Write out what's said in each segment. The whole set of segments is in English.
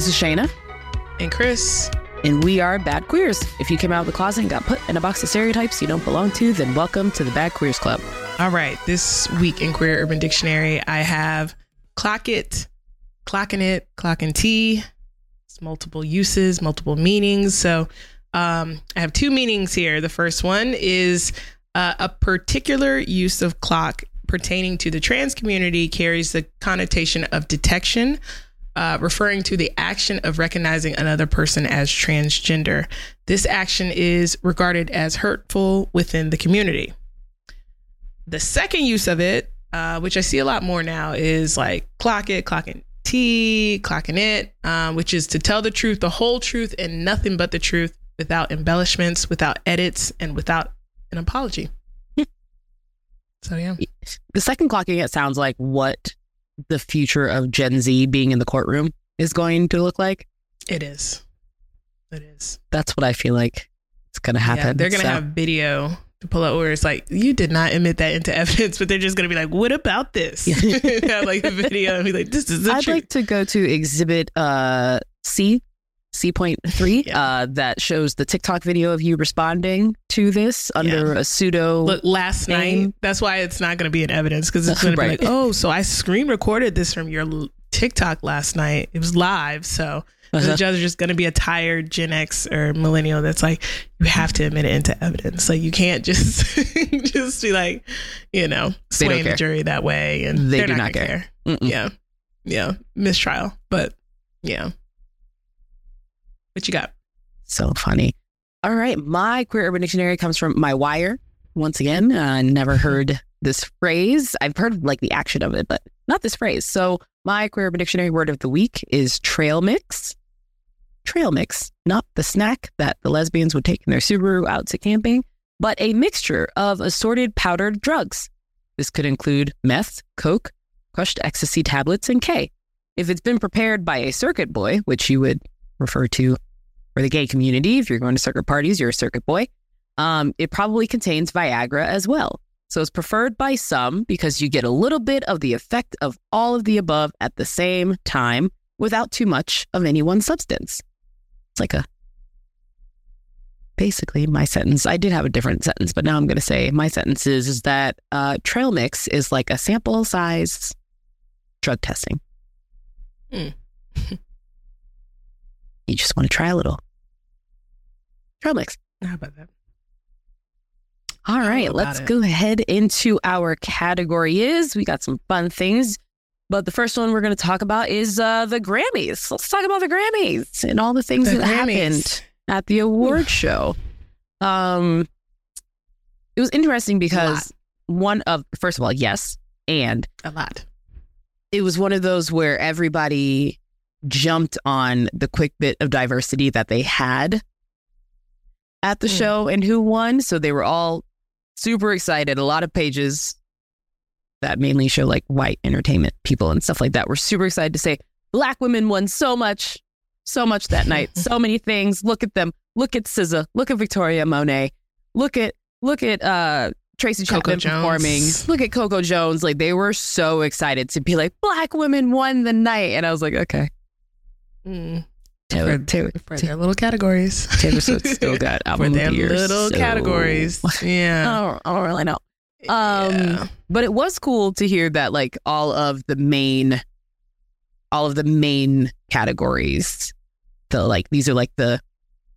This is Shana. And Kris. And we are Bad Queers. If you came out of the closet and got put in a box of stereotypes you don't belong to, then welcome to the Bad Queers Club. All right. This week in Queer Urban Dictionary, I have clock it, clocking it, clocking tea. It's multiple uses, multiple meanings. So um, I have two meanings here. The first one is uh, a particular use of clock pertaining to the trans community carries the connotation of detection, uh, referring to the action of recognizing another person as transgender. This action is regarded as hurtful within the community. The second use of it, uh, which I see a lot more now, is like clock it, clocking T, clocking it, uh, which is to tell the truth, the whole truth, and nothing but the truth without embellishments, without edits, and without an apology. so, yeah. The second clocking it sounds like what the future of Gen Z being in the courtroom is going to look like. It is. It is. That's what I feel like it's going to happen. Yeah, they're going to so. have video to pull out where it's like you did not admit that into evidence, but they're just gonna be like, "What about this?" have like a video and be like, "This is." the I'd truth. like to go to Exhibit uh, C, C point three, yeah. uh, that shows the TikTok video of you responding to this under yeah. a pseudo. Look, last name. night. That's why it's not going to be in evidence because it's going right. to be like, "Oh, so I screen recorded this from your TikTok last night. It was live, so." Uh-huh. The judge is just going to be a tired Gen X or millennial that's like, you have to admit it into evidence. Like you can't just just be like, you know, swaying the jury that way, and they do not, not care. care. Yeah, yeah, mistrial. But yeah, what you got? So funny. All right, my queer urban dictionary comes from my wire. Once again, I uh, never heard this phrase. I've heard like the action of it, but not this phrase. So my queer urban dictionary word of the week is trail mix trail mix, not the snack that the lesbians would take in their Subaru out to camping, but a mixture of assorted powdered drugs. This could include meth, coke, crushed ecstasy tablets, and K. If it's been prepared by a circuit boy, which you would refer to for the gay community, if you're going to circuit parties, you're a circuit boy, um, it probably contains Viagra as well. So it's preferred by some because you get a little bit of the effect of all of the above at the same time without too much of any one substance. It's like a basically my sentence. I did have a different sentence, but now I'm going to say my sentence is, is that uh, trail mix is like a sample size drug testing. Mm. you just want to try a little. Trail mix. How about that? All right, let's it. go ahead into our category is we got some fun things but the first one we're going to talk about is uh, the Grammys. Let's talk about the Grammys and all the things the that Grammys. happened at the award show. Um, it was interesting because one of first of all, yes, and a lot. It was one of those where everybody jumped on the quick bit of diversity that they had at the mm. show and who won. So they were all super excited. A lot of pages that mainly show like white entertainment people and stuff like that. We're super excited to say black women won so much, so much that night. so many things. Look at them. Look at SZA. Look at Victoria Monet. Look at look at uh Tracy Chapman performing. Look at Coco Jones. Like they were so excited to be like black women won the night, and I was like, okay. Mm. Taylor, for, Taylor, for their little categories. Taylor Swift still got album for their of the year, little so. categories. Yeah, I don't, I don't really know. Um, yeah. but it was cool to hear that like all of the main, all of the main categories, the like these are like the,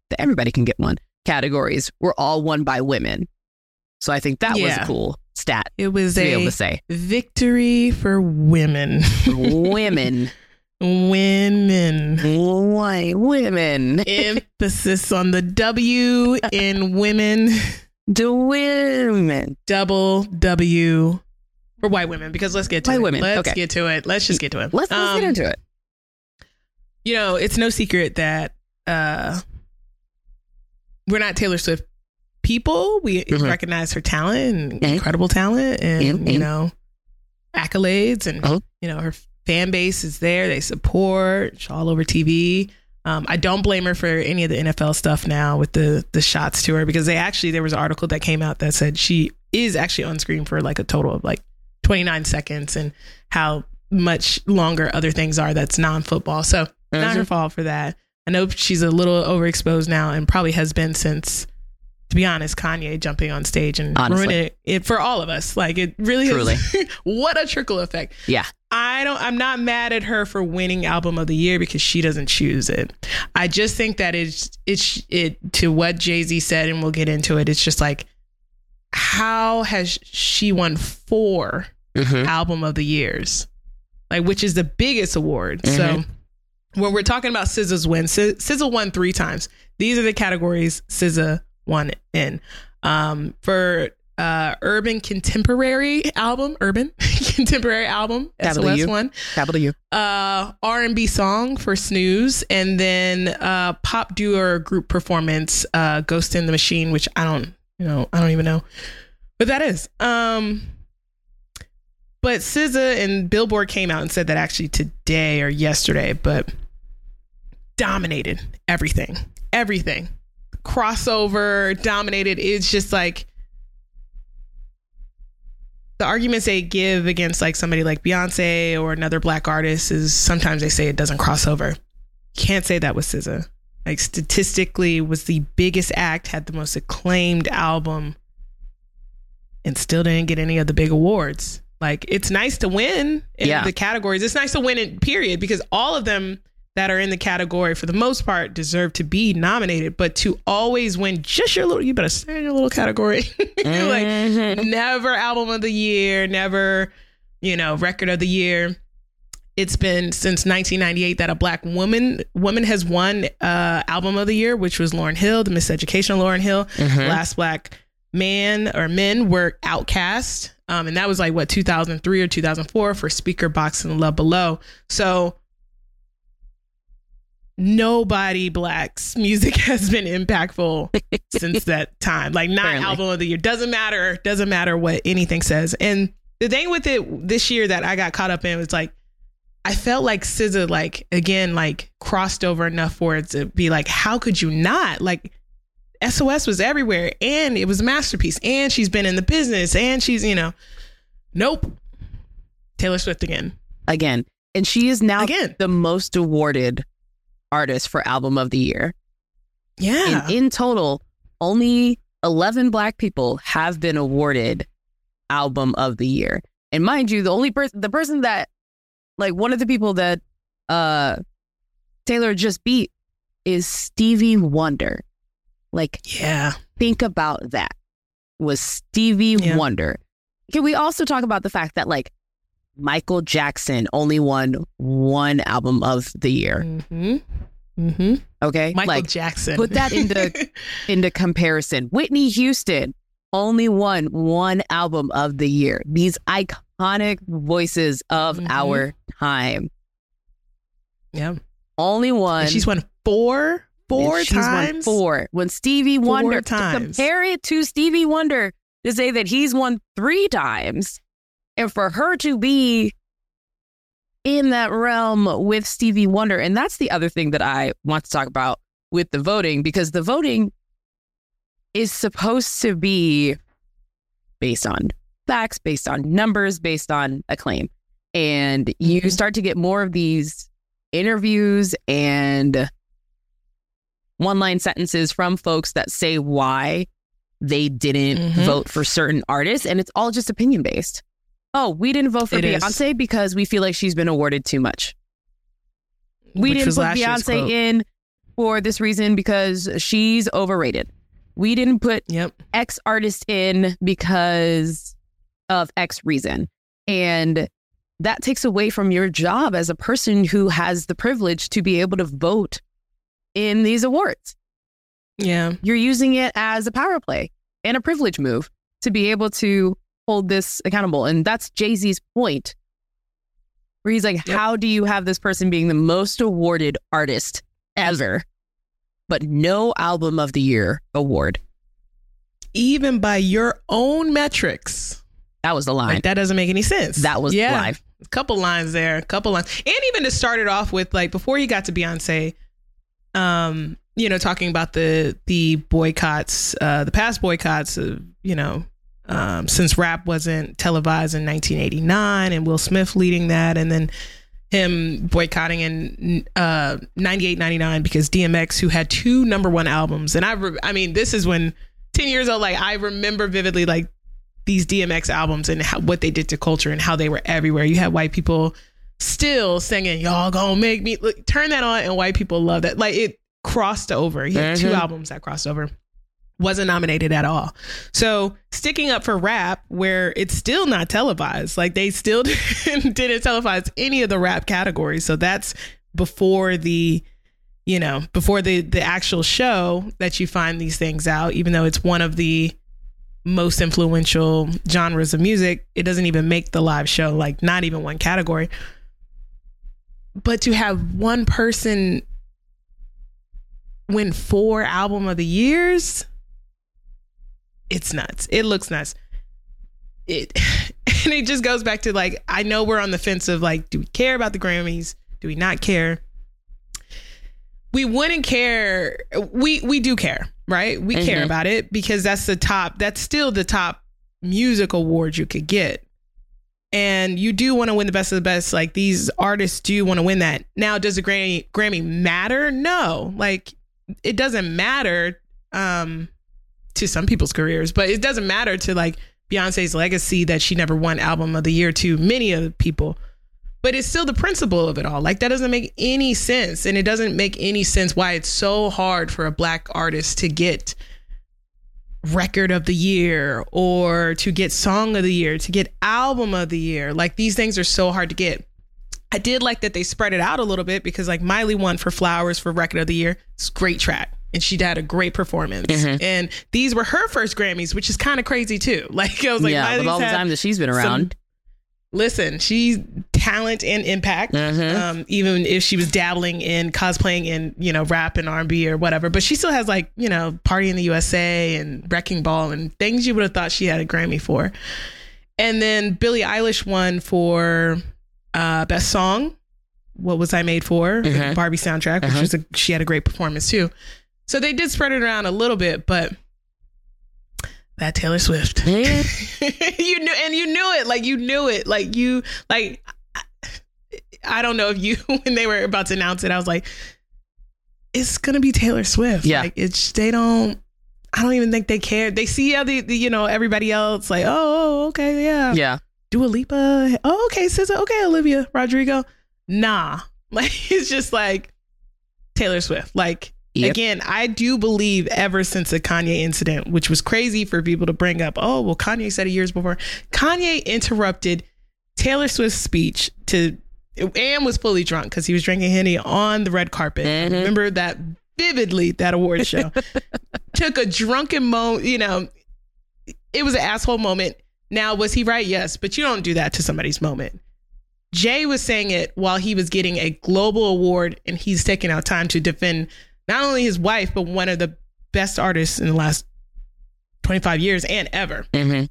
the everybody can get one categories were all won by women. So I think that yeah. was a cool stat. It was to a be able to say victory for women. women. Women. Why women? Emphasis on the W in women. The women. Double W for white women because let's get to white it. women. Let's okay. get to it. Let's just get to it. Let's, let's um, get into it. You know, it's no secret that uh, we're not Taylor Swift people. We mm-hmm. recognize her talent and mm-hmm. incredible talent and, mm-hmm. you know, accolades and, uh-huh. you know, her fan base is there. They support. She's all over TV. Um, I don't blame her for any of the NFL stuff now with the the shots to her because they actually there was an article that came out that said she is actually on screen for like a total of like 29 seconds and how much longer other things are that's non football. So Not her Mhm. fault for that. I know she's a little overexposed now and probably has been since, to be honest, Kanye jumping on stage and Honestly. ruining it, it for all of us. Like it really Truly. is. what a trickle effect. Yeah. I don't. I'm not mad at her for winning album of the year because she doesn't choose it. I just think that it's it's it to what Jay Z said, and we'll get into it. It's just like, how has she won four Mhm. album of the years, like which is the biggest award. So Mhm. when we're talking about SZA's win, SZA won three times. These are the categories SZA won in. Um, for uh, urban contemporary album, urban contemporary album, Capital SOS U. one. Capital U. Uh, R and B song for Snooze, and then uh, pop duo or group performance, uh, Ghost in the Machine, which I don't, you know, I don't even know what that is. Um, but SZA and Billboard came out and said that actually today or yesterday, but dominated everything, everything, crossover dominated. It's just like the arguments they give against like somebody like Beyonce or another black artist is sometimes they say it doesn't cross over. Can't say that with SZA. Like statistically, was the biggest act, had the most acclaimed album, and still didn't get any of the big awards. Like it's nice to win in Yeah. the categories. It's nice to win in period because all of them that are in the category for the most part deserve to be nominated. But to always win just your little, you better stay in your little category. like Mhm. never album of the year, never, you know, record of the year. It's been since 1998 that a black woman woman has won uh, album of the year, which was Lauryn Hill, the Miseducation of Lauryn Hill. Mhm. Last black man or men were OutKast, um, and that was like what 2003 or 2004 for Speakerboxxx and Love Below. So nobody black's music has been impactful since that time. Like not Apparently. album of the year. Doesn't matter. Doesn't matter what anything says. And the thing with it this year that I got caught up in was like I felt like SZA like again like crossed over enough for it to be like how could you not like SOS was everywhere and it was a masterpiece and she's been in the business and she's you know nope Taylor Swift again Again. And she is now Again. the most awarded artist for album of the year. yeah And in total, only 11 black people have been awarded album of the year. And mind you, the only person, the person that, like one of the people that uh Taylor just beat is Stevie Wonder. Like, yeah think about that. Was Stevie Yeah. Wonder. Can we also talk about the fact that, like, Michael Jackson only won one album of the year? mm-hmm. Mm-hmm. Okay. Michael like, Jackson put that into- into comparison. Whitney Houston only won one album of the year. These iconic voices of Mhm. our time. yeah Only one. And she's won four four times four. When Stevie Four Wonder to times. compare it to Stevie Wonder to say that he's won three times, and for her to be in that realm with Stevie Wonder, and that's the other thing that I want to talk about with the voting because the voting is supposed to be based on facts, based on numbers, based on acclaim. And you Mhm. start to get more of these interviews and one line sentences from folks that say why they didn't Mhm. vote for certain artists. And it's all just opinion based. Oh, we didn't vote for It is. Beyonce because we feel like she's been awarded too much. We Which didn't put Beyonce in for this reason because she's overrated. We didn't put Yep. X artist in because of X reason. And that takes away from your job as a person who has the privilege to be able to vote in these awards. Yeah. You're using it as a power play and a privilege move to be able to hold this accountable. And that's Jay Z's point, where he's like, Yep. How do you have this person being the most awarded artist ever, but no album of the year award? Even by your own metrics. That was the line. Like that doesn't make any sense. That was yeah. live. A couple lines there, a couple lines. And even to start it off with, like before you got to Beyonce, um, you know, talking about the the boycotts, uh, the past boycotts of, you know, um, since rap wasn't televised in 1989 and Will Smith leading that and then him boycotting in uh 98 99 because DMX who had two number 1 albums and I re- I mean this is when 10 years old like I remember vividly like these DMX albums and how, what they did to culture and how they were everywhere. You had white people still singing "Y'all gonna make me look, turn that on," and white people love that. Like it crossed over. He had two Mhm. albums that crossed over. Wasn't nominated at all. So sticking up for rap, where it's still not televised, like they still didn't, didn't televise any of the rap categories. So that's before the you know before the the actual show that you find these things out even though it's one of the most influential genres of music it doesn't even make the live show like not even one category but to have one person win four album of the years it's nuts. It looks nuts. It and it just goes back to like i know we're on the fence of like do we care about the grammys? Do we not care? We wouldn't care. We we do care right? We care Mhm. about it because that's the top that's still the top music award you could get. And you do want to win the best of the best. Like these artists do want to win that. Now does the grammy grammy matter? No. Like it doesn't matter. Um to some people's careers but it doesn't matter to like beyonce's legacy that she never won album of the year to many of the people but it's still the principle of it all. Like that doesn't make any sense, and it doesn't make any sense why it's so hard for a black artist to get record of the year or to get song of the year, to get album of the year. Like these things are so hard to get. I did like that they spread it out a little bit because like Miley won for Flowers for record of the year. It's great track. And she had a great performance. Mhm. And these were her first Grammys, which is kind of crazy too. Like I was like, yeah, with all the time that she's been some- around. listen, she's talent and impact. Mhm. Um, even if she was dabbling in cosplaying in you know rap and R and B or whatever, but she still has like you know Party in the USA and Wrecking Ball and things you would have thought she had a Grammy for. And then Billie Eilish won for uh, best song. What was I made for? Mhm. Barbie soundtrack, which Uh-huh. was a she had a great performance too. So they did spread it around a little bit, but that Taylor Swift Yeah. you knew and you knew it like you knew it like you like I, don't know if you when they were about to announce it i was like it's gonna be taylor swift Yeah. like it's they don't i don't even think they care they see how the, the you know everybody else like oh, oh, oh okay yeah yeah. Dua Lipa. Oh, okay, SZA. Okay, Olivia Rodrigo. Nah, like it's just like Taylor Swift. Like Yep. again, I do believe ever since the Kanye incident, which was crazy for people to bring up. Oh, well, Kanye said it years before. Kanye interrupted Taylor Swift's speech to and was fully drunk because he was drinking henny on the red carpet. I Mhm. Remember that vividly. That award show took a drunken moment. You know, it was an asshole moment. Now, was he right? Yes, but you don't do that to somebody's moment. Jay was saying it while he was getting a global award, and he's taking out time to defend not only his wife, but one of the best artists in the last 25 years and ever. hmm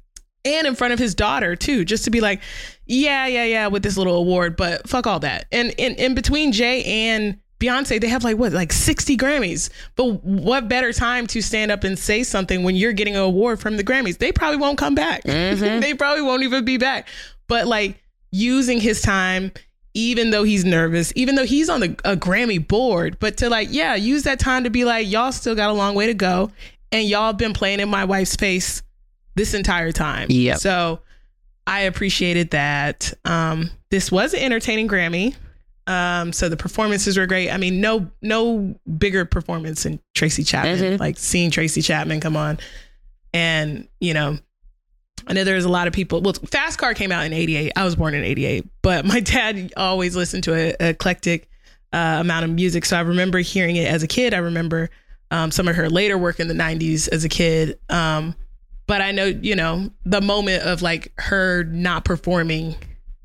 And in front of his daughter, too, just to be like, yeah, yeah, yeah, with this little award, but fuck all that. And in, in between Jay and Beyonce, they have like what, like 60 Grammys. But what better time to stand up and say something when you're getting an award from the Grammys? They probably won't come back. Mhm. they probably won't even be back. But like using his time, even though he's nervous, even though he's on the a Grammy board, but to like, yeah, use that time to be like, y'all still got a long way to go. And y'all been playing in my wife's face this entire time. Yeah. So I appreciated that. Um, this was an entertaining Grammy. Um, so the performances were great. I mean, no, no bigger performance than Tracy Chapman. Mhm. Like seeing Tracy Chapman come on, and you know, I know there's a lot of people. Well, Fast Car came out in '88. I was born in '88, but my dad always listened to an eclectic uh, amount of music. So I remember hearing it as a kid. I remember um, some of her later work in the '90s as a kid. Um, but I know, you know, the moment of like her not performing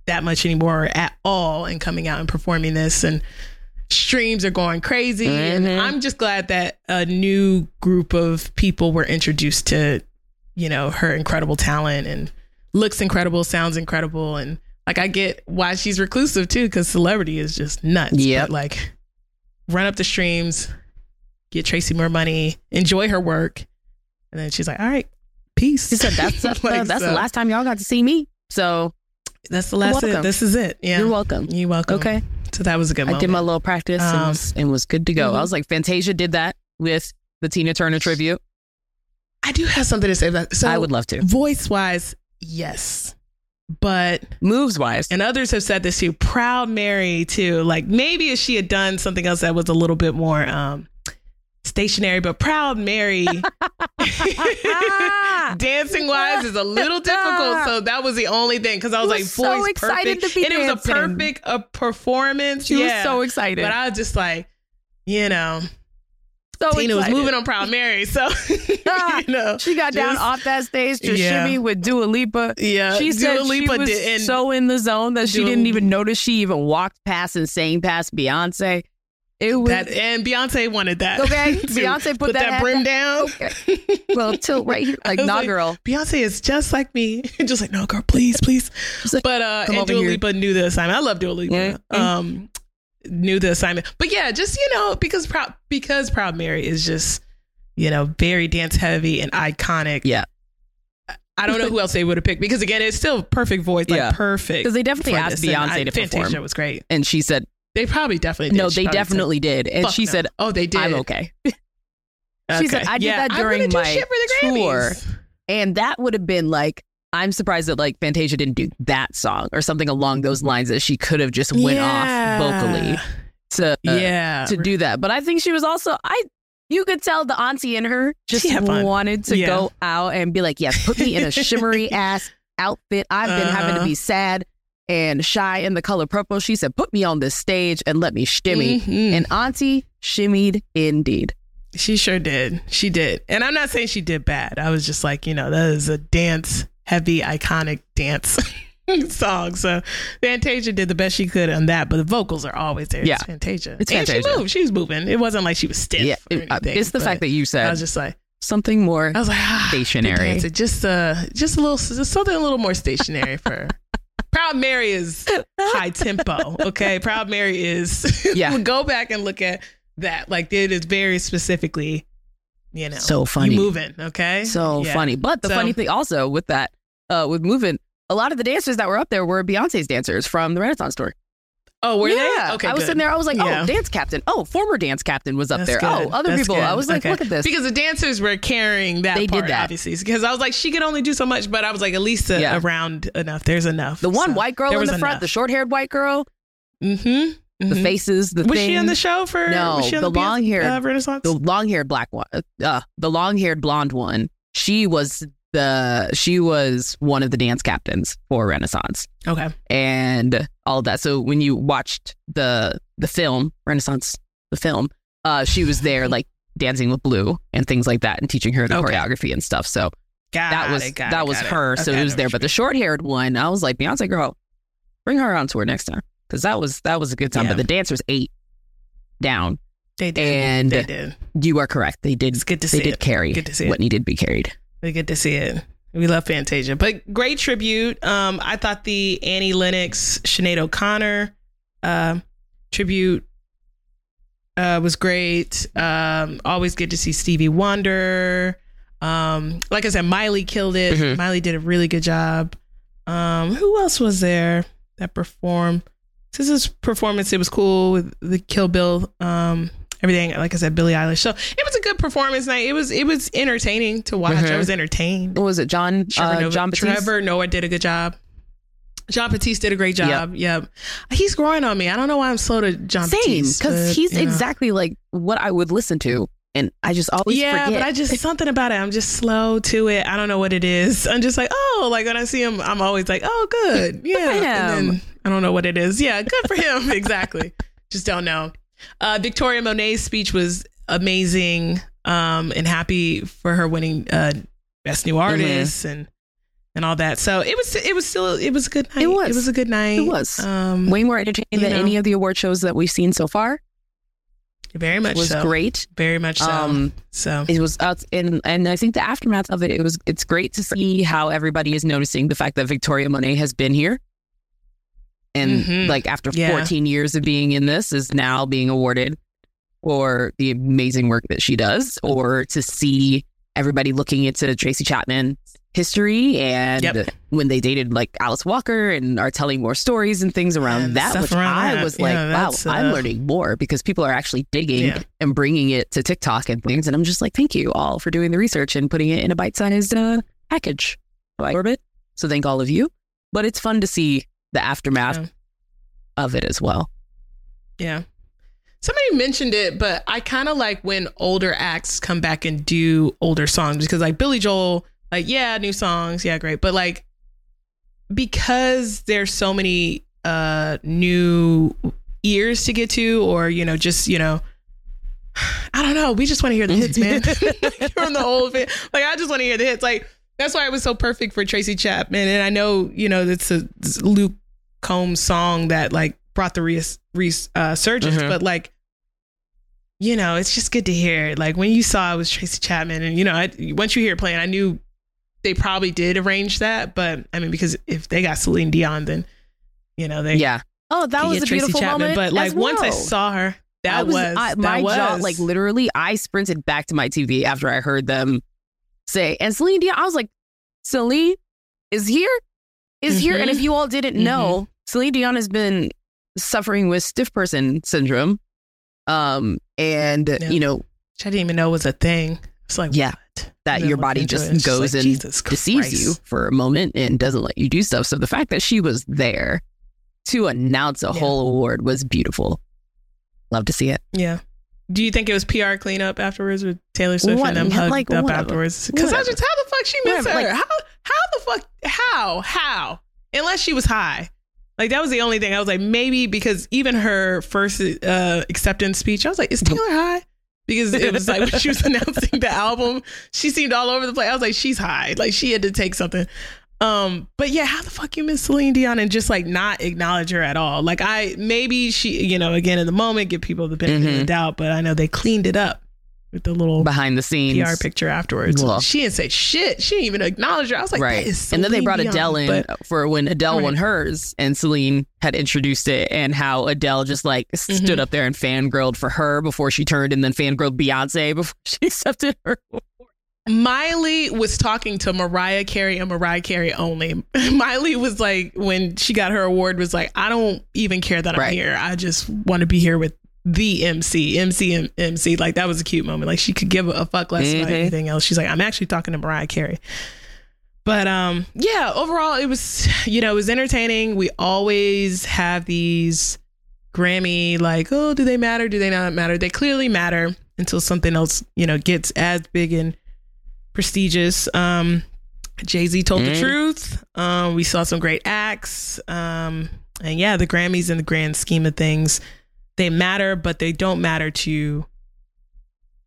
that much anymore at all and coming out and performing this and streams are going crazy. And Mhm. I'm just glad that a new group of people were introduced to, you know, her incredible talent and looks incredible, sounds incredible. And like, I get why she's reclusive too, because celebrity is just nuts. But like, run up the streams, get Tracy more money, enjoy her work. And then she's like, all right, peace. She said that's that's, Like, that's so- the last time y'all got to see me. So That's the last. welcome. This is it. Yeah. You're welcome. You're welcome. Okay. So that was a good one. I moment. did my little practice and, Um, was, and was good to go. mhm. I was like, Fantasia did that with the Tina Turner tribute. I do have something to say about so I would love to. voice wise, yes. But Moves wise, and others have said this too, Proud Mary too. Like maybe if she had done something else that was a little bit more um stationary, but Proud Mary dancing wise is a little difficult. So that was the only thing because I was were like, so voice excited perfect, to be and it was a perfect a performance. she yeah. was so excited. but I was just like, you know, so Tina was moving on Proud Mary, so you know, She got down off that stage to Yeah. shimmy with Dua Lipa. Yeah, She said Dua Lipa she was did, and so in the zone that she Dua- didn't even notice she even walked past and sang past Beyonce. It was that and Beyonce wanted that. okay. Beyonce put, put that, hat brim down. Okay. Well, tilt right here, like nah, like, girl. Beyonce is just like me. just like, no, girl, please, please. Like, But uh, and Dua here. Lipa knew the assignment. I love Dua Lipa. Yeah. Um, knew the assignment. But yeah, just you know, because proud because Proud Mary is just you know very dance heavy and iconic. Yeah. I don't know who else they would have picked because again, it's still perfect voice, like Yeah. perfect. because they definitely asked this. Beyonce I- to Fantasia perform, was great. and she said, They probably definitely did. "No, She they probably definitely did." And she no." said, "Oh, they did." "I'm okay." Okay. said, "I did Yeah, that during my the tour." And that would have been like, I'm surprised that like Fantasia didn't do that song or something along those lines that she could have just went off vocally to uh, yeah. to do that. But I think she was also I you could tell the auntie in her just wanted to Yeah. go out and be like, yes, put me in a shimmery ass outfit. I've been having to Uh-huh. be sad and shy in the color purple. She said, put me on this stage and let me shimmy. Mhm. And auntie shimmied indeed. She sure did. She did. And I'm not saying she did bad. I was just like, you know, that is a dance heavy, iconic dance song. So Fantasia did the best she could on that, but the vocals are always there. Yeah. It's Fantasia. It's and Fantasia. she moved. She was moving. It wasn't like she was stiff. Yeah, it- uh, anything, it's the fact that you said. I was just like, something more. I was like, ah, Stationary. Just uh, just a little, just something a little more stationary for. Proud Mary is high tempo. Okay, Proud Mary is. Yeah. go back and look at that. Like it is very specifically, you know, So funny. You moving, okay? So Yeah. funny. But the So- funny thing also with that, uh, with moving, a lot of the dancers that were up there were Beyonce's dancers from the Renaissance tour. Oh, were yeah. they? Okay, I was good. sitting there. I was like, Yeah. oh, dance captain. Oh, former dance captain was up That's there. good. Oh, other That's people. good. I was like, Okay. look at this. Because the dancers were carrying that They did that. obviously. Because I was like, she could only do so much, but I was like, at least a, Yeah. around enough. There's enough. the one So, white girl in the front, enough. the short haired white girl, Mm-hmm. the faces, the Was she on the show for? No, on the Beyonce- long-haired- uh, Renaissance. the long haired black one, uh, the long haired blonde one. She was the she was one of the dance captains for Renaissance. okay. and all of that. So when you watched the the film Renaissance, the film, uh, she was there like dancing with Blue and things like that, and teaching her the Okay. choreography and stuff. So Got that was it, that it, was got it. her. So Okay, it was there. But the short haired one, I was like Beyonce girl, bring her on tour next time because that was that was a good time. Yeah. But the dancers ate down. they did. and- they did. You are correct. They did. It's good to They see did it. carry Good to see it. what needed to be carried. We get to see it. We love Fantasia, but great tribute. Um, I thought the Annie Lennox, Sinead O'Connor, um, tribute uh, was great. Um, always good to see Stevie Wonder. Um, like I said, Miley killed it. Mhm. Miley did a really good job. Um, who else was there that performed? This is performance. It was cool with the Kill Bill. Um, everything. Like I said, Billie Eilish. So it was a good performance night. It was it was entertaining to watch. I Mhm. was entertained. What was it, John? Trevor Uh, Jon Batiste. Trevor Noah did a good job. Jon Batiste did a great job. Yep. He's growing on me. I don't know why I'm slow to John Same, Batiste. because he's you know. exactly like what I would listen to, and I just always yeah, forget. but I just something about it. I'm just slow to it. I don't know what it is. I'm just like, oh, like when I see him, I'm always like, oh, good, yeah. then I don't know what it is. Yeah, good for him. exactly. Just don't know. Uh, Victoria Monet's speech was amazing. Um, and happy for her winning uh, best new artist and and all that. So it was it was still it was a good night. It was. It was a good night. It was. Um, way more entertaining than know. any of the award shows that we've seen so far. very much It was so. great. Very much so. Um, so it was out, and and I think the aftermath of it, it was it's great to see how everybody is noticing the fact that Victoria Monet has been here, and Mhm. like after Yeah. 14 years of being in this, is now being awarded for the amazing work that she does, or to see everybody looking into Tracy Chapman history and Yep. when they dated like Alice Walker and are telling more stories and things around And that, which around I that. was like, Yeah, wow, that's, I'm uh, learning more because people are actually digging Yeah. and bringing it to TikTok and things. And I'm just like, thank you all for doing the research and putting it in a bite sized uh, package. I orbit. So thank all of you. But it's fun to see the aftermath Yeah. of it as well. Yeah. Somebody mentioned it, but I kind of like when older acts come back and do older songs because, like, Billy Joel, like, yeah, new songs, yeah, great. But, like, because there's so many uh new ears to get to, or, you know, just, you know, I don't know. We just want to hear the hits, man. From the old, like, I just want to hear the hits. Like, that's why it was so perfect for Tracy Chapman. And I know, you know, it's a it's Luke Combs song that like brought the res- res- uh, surgeons, Mhm. but like, you know, it's just good to hear. Like when you saw it was Tracy Chapman, and you know, I, once you hear it playing, I knew they probably did arrange that. But I mean, because if they got Celine Dion, then you know they Yeah. Oh, that was a Tracy beautiful Chapman. moment. But like as once I saw her, that I was, I, that my was jaw, like literally, I sprinted back to my TV after I heard them say, and Celine Dion. I was like, Celine is here, is here. And if you all didn't know, Celine Dion has been suffering with stiff person syndrome. Um, and Yeah. you know which I didn't even know it was a thing. It's like Yeah. what? that your body just it, goes like, and deceives you for a moment and doesn't let you do stuff. So the fact that she was there to announce a Yeah. whole award was beautiful. Love to see it. Yeah. Do you think it was PR cleanup afterwards with Taylor Swift What- and them hugged like, up whatever. afterwards? Because I just how the fuck she missed Whatever, her? like- how how the fuck how how? Unless she was high. Like that was the only thing. I was like maybe because even her first uh, acceptance speech I was like is Taylor high? Because it was like when she was announcing the album she seemed all over the place. I was like she's high. Like she had to take something um but yeah how the fuck you miss Celine Dion and just like not acknowledge her at all like I maybe she you know again in the moment give people the benefit of the Mhm. doubt but I know they cleaned it up with the little Behind the scenes. PR picture afterwards. Well. she didn't say shit. She didn't even acknowledge her. I was like, right. and then they brought Dion, Adele in but- for when Adele won hers and Celine had introduced it and how Adele just like stood Mhm. up there and fangirled for her before she turned and then fangirled Beyonce before she accepted her. Miley was talking to Mariah Carey and Mariah Carey only. Miley was like, when she got her award, was like, I don't even care that I'm here. I just want to be here with the MC, MC, MC. Like that was a cute moment. Like she could give a fuck less about Mhm. anything else. She's like, I'm actually talking to Mariah Carey. But um, yeah, overall it was, you know, it was entertaining. We always have these Grammy like, oh, do they matter? Do they not matter? They clearly matter until something else, you know, gets as big and prestigious. Um, Jay Z told the Mhm. truth. Um, we saw some great acts. Um, and yeah, the Grammys in the grand scheme of things, they matter, but they don't matter to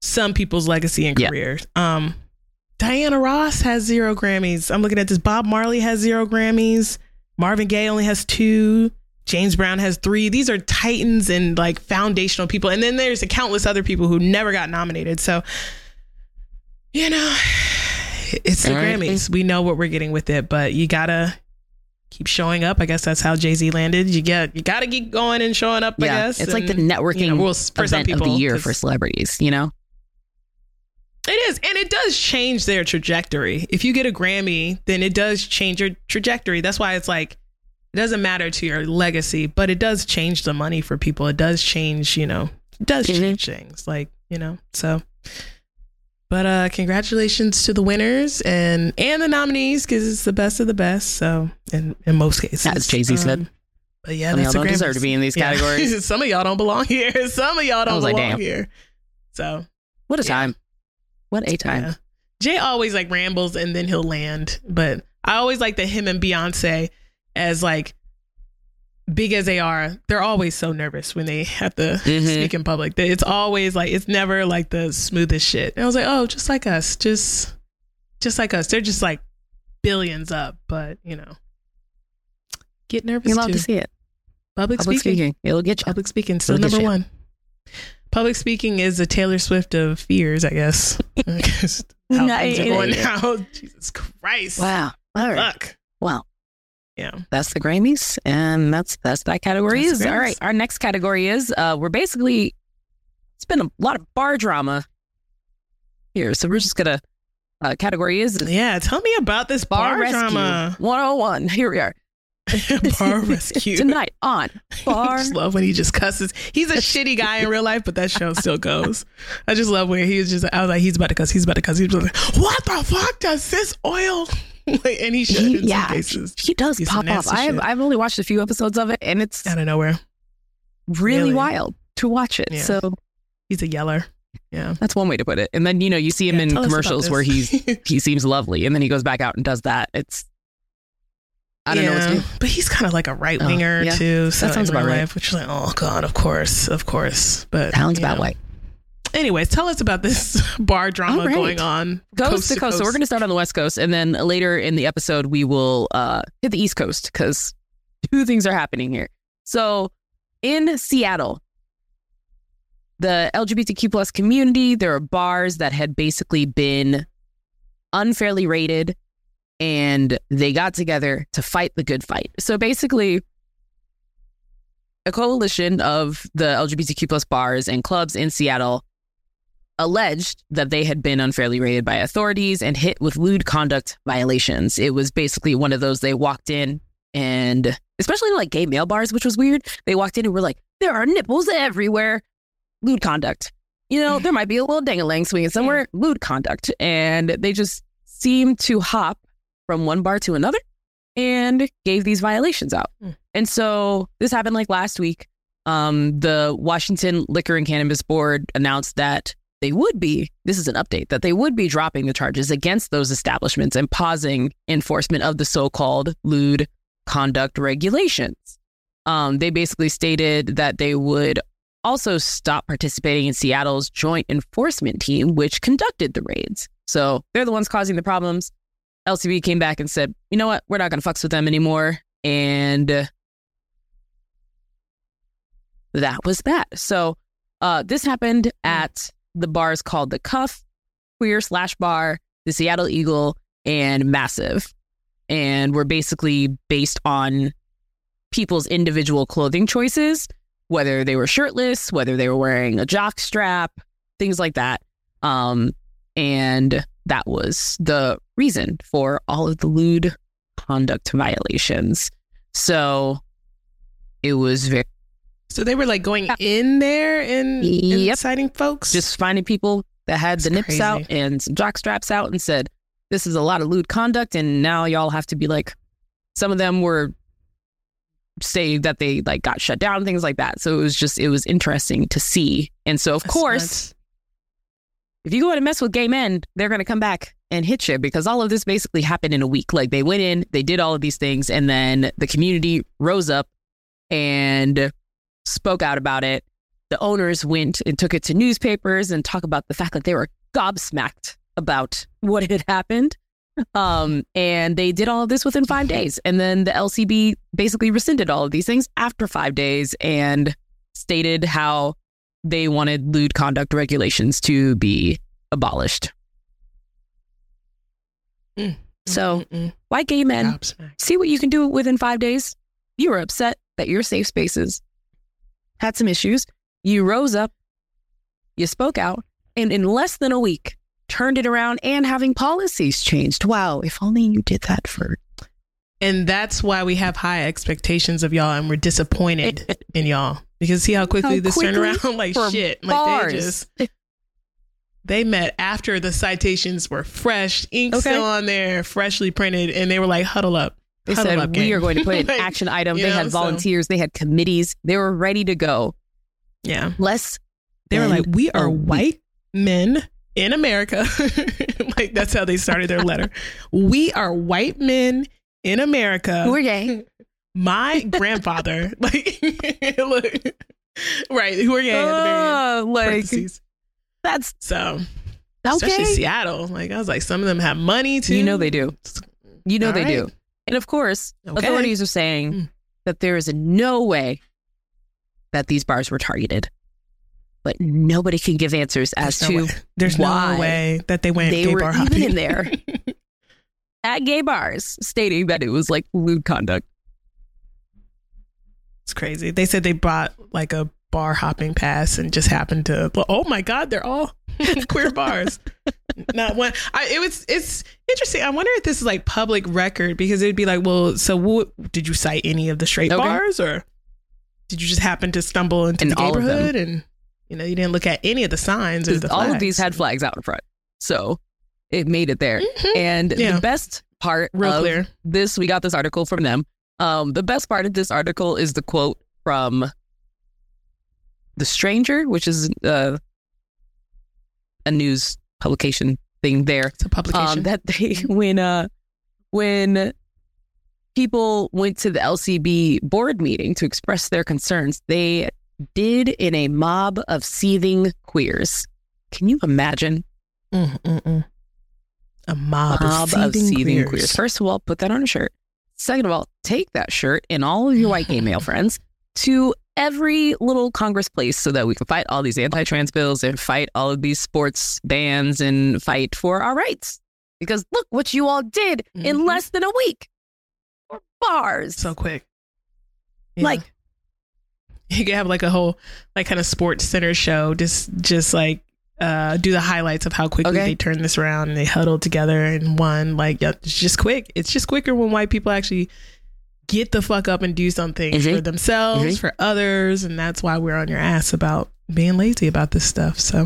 some people's legacy and Yeah. Um, Diana Ross has zero Grammys. I'm looking at this. Bob Marley has zero Grammys. Marvin Gaye only has two. James Brown has three. These are titans and like foundational people. And then there's a countless other people who never got nominated. So, you know, it's the Right. Grammys. We know what we're getting with it, but you gotta keep showing up. I guess that's how Jay Z landed. You get you gotta keep going and showing up. I yeah, guess it's like the networking you know, well, for some event people of the year for celebrities. You know, It is, and it does change their trajectory. If you get a Grammy, then it does change your trajectory. That's why it's like it doesn't matter to your legacy, but it does change the money for people. It does change, you know, it does change things, like you know. So, but uh congratulations to the winners and and the nominees because it's the best of the best. So, in in most cases, As Jay-Z said. Um, But yeah, Some of that's y'all don't deserve to be in these Yeah. categories. Some of y'all don't belong here. Some of y'all don't like, belong damn. here. So what a Yeah. time! What a time! yeah. Jay always like rambles and then he'll land. But I always like that him and Beyonce, as like big as they are, they're always so nervous when they have to Mhm. speak in public. It's always like it's never like the smoothest shit. And I was like, oh, just like us, just just like us. They're just like billions up, but you know, get nervous You love too. to see it. Public, Public speaking. speaking, it'll get you. Public speaking still Look at number one. Public speaking is the Taylor Swift of fears, I guess. I guess how things are going now. Jesus Christ. Wow. All right. Fuck. Well, Yeah. that's the Grammys, and that's that's that category That's is all right. Our next category is uh, we're basically it's been a lot of bar drama here, so we're just gonna uh, category is Yeah, tell me about this bar, bar, rescue drama. 101. Here we are. bar rescue. Tonight on bar. I just love when he just cusses. He's a shitty guy in real life, but that show still goes. I just love where he was just. I was like, he's about to cuss. He's about to cuss. He's to, what the fuck does this oil? like, and he should He- in yeah, some cases he does He's pop off. I have. I've only watched a few episodes of it, and it's out of nowhere. really, really. wild to watch it. Yeah. So He's a yeller. Yeah. that's one way to put it. And then you know you see him Yeah, in tell us about commercials where he's he seems lovely, and then he goes back out and does that. It's I don't know what to do. But he's kind of like a right winger Oh, yeah. too. So That sounds about right. life, which is like, oh god, of course, of course. But Sounds about know. right. Anyways, tell us about this bar drama right. going on Coast, to coast. So we're going to start on the West Coast, and then later in the episode we will uh, hit the East Coast because two things are happening here. So in Seattle, the LGBTQ plus community, there are bars that had basically been unfairly rated, and they got together to fight the good fight. So basically. A coalition of the LGBTQ plus bars and clubs in Seattle alleged that they had been unfairly rated by authorities and hit with lewd conduct violations. It was basically one of those they walked in and especially like gay male bars, which was weird. They walked in and were like, there are nipples everywhere. Lewd conduct. You know, there might be a little dang-a-lang swinging somewhere. Lewd conduct. And they just seemed to hop from one bar to another and gave these violations out. Mm. And so this happened like last week. Um, the Washington Liquor and Cannabis Board announced that they would be, this is an update, that they would be dropping the charges against those establishments and pausing enforcement of the so called lewd conduct regulations. Um, they basically stated that they would also stop participating in Seattle's joint enforcement team, which conducted the raids. So they're the ones causing the problems. LCB came back and said, you know what, we're not going to fucks with them anymore. And uh, that was that. So uh, this happened at the bar is called the Cuff, Queer Slash Bar, the Seattle Eagle, and Massive. And were basically based on people's individual clothing choices, whether they were shirtless, whether they were wearing a jock strap, things like that. Um, and that was the reason for all of the lewd conduct violations. So it was very So they were like going in there and, and Yep. inciting folks. just finding people that had the nips crazy. out and some jock straps out and said, This is a lot of lewd conduct. And now y'all have to be like, some of them were say that they like got shut down, things like that. So it was just, it was interesting to see. And so, of That's course, nuts. if you go and mess with gay men, they're going to come back and hit you because all of this basically happened in a week. Like they went in, they did all of these things, and then the community rose up and spoke out about it. The owners went and took it to newspapers and talk about the fact that they were gobsmacked about what had happened. Um, and they did all of this within five days. And then the LCB basically rescinded all of these things after five days and stated how they wanted lewd conduct regulations to be abolished. Mm. So, Mm-mm. why gay men? See what you can do within five days. You were upset that your safe spaces had some issues. You rose up, you spoke out, and in less than a week, turned it around and having policies changed. Wow, if only you did that for And that's why we have high expectations of y'all and we're disappointed in y'all. Because see how quickly How this turned around? like shit. Like they just they met after the citations were fresh, ink Okay. still on there, freshly printed, and they were like, huddle up. They said we gang." are going to put an Like, action item. They know, had so- volunteers, they had committees, they were ready to go. Yeah. Less They were like, we are week. white men in America. like that's how they started their letter. we are white men in America. Who are gay? my grandfather, like, look, right, who are gay at the very end. Uh, like that's So, especially okay. Seattle, like I was like, some of them have money too. You know they do. You know All they right. do. And of course, Okay. authorities are saying Mm. that there is no way that these bars were targeted. But nobody can give answers as There's to way. there's why no way that they went they gay were bar even hopping in there at gay bars stating that it was like lewd conduct. It's crazy. They said they bought like a bar hopping pass and just happened to. Oh my god, they're all queer bars. not one. I, it was. It's interesting. I wonder if this is like public record because it'd be like, well, so what, did you cite any of the straight Okay. bars or did you just happen to stumble into In the all of them. neighborhood and you know you didn't look at any of the signs or the all of these had flags out in front. So it made it there. Mhm. And Yeah. the best part real of clear. this, we got this article from them. Um, the best part of this article is the quote from The Stranger, which is uh, a news publication thing there. It's a publication. Um, that they when uh when people went to the LCB board meeting to express their concerns, they did in a mob of seething queers. Can you imagine? Mm, mm, mm. A mob, mob of seething, queers. queers. First of all, put that on a shirt. Second of all, take that shirt and all of your white gay male friends to every little Congress place so that we can fight all these anti-trans bills and fight all of these sports bans and fight for our rights. Because look what you all did in Mhm. less than a week. For bars. so quick. Yeah. Like you could have like a whole like kind of sports center show just just like uh do the highlights of how quickly Okay. they turned this around and they huddled together and won like yeah, it's just quick it's just quicker when white people actually get the fuck up and do something Mhm. for themselves Mhm. for others and that's why we're on your ass about being lazy about this stuff so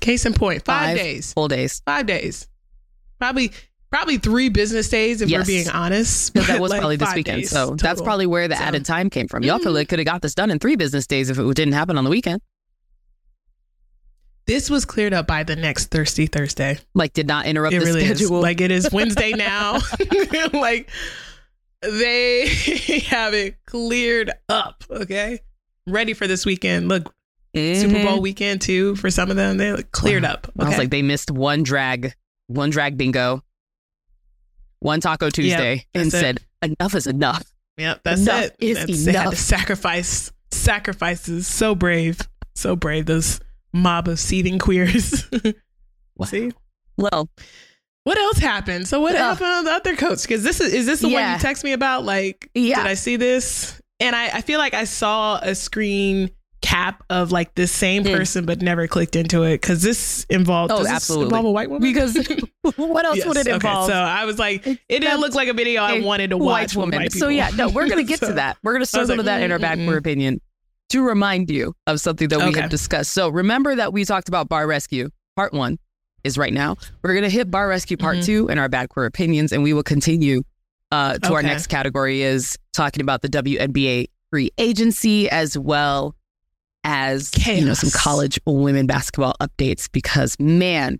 case in point five, Five. days full days. five days probably probably three business days if Yes. we're being honest Because that was like, probably this weekend. So that's probably where the So- added time came from. Y'all Mhm. could could have got this done in three business days if it didn't happen on the weekend. This was cleared up by the next Thirsty Thursday. Like did not interrupt It the really is. schedule. Like it is Wednesday now. like they have it cleared up. Okay. Ready for this weekend. Look, Super Mhm. Bowl weekend too. For some of them, they look cleared Wow. up. I was like, they missed one drag, one drag bingo, one Taco Tuesday, and it. said, enough is enough. yep, that's enough it. is That's, They had enough. to sacrifice sacrifices. So brave. So brave. Those mob of seething queers. Wow. See? Well, What else happened? So what Ugh. happened on the other coach? Because this is is this the one you text me about? Like, Yeah. did I see this? And I, I feel like I saw a screen cap of like the same Mm. person, but never clicked into it because this involved. Oh, absolutely. involve a white woman? because what else Yes, would it okay. involve? So I was like, it didn't That's look like a video I wanted to watch. with woman. white So yeah, no, we're gonna get So- to that. We're gonna circle like, to that in our mm, back mm, for mm. opinion to remind you of something that we Okay. have discussed. So remember that we talked about bar rescue. Part one is right now. We're gonna hit bar rescue part Mhm. two and our bad queer opinions, and we will continue uh, to our next category is talking about the WNBA free agency as well as you know some college women basketball updates because man,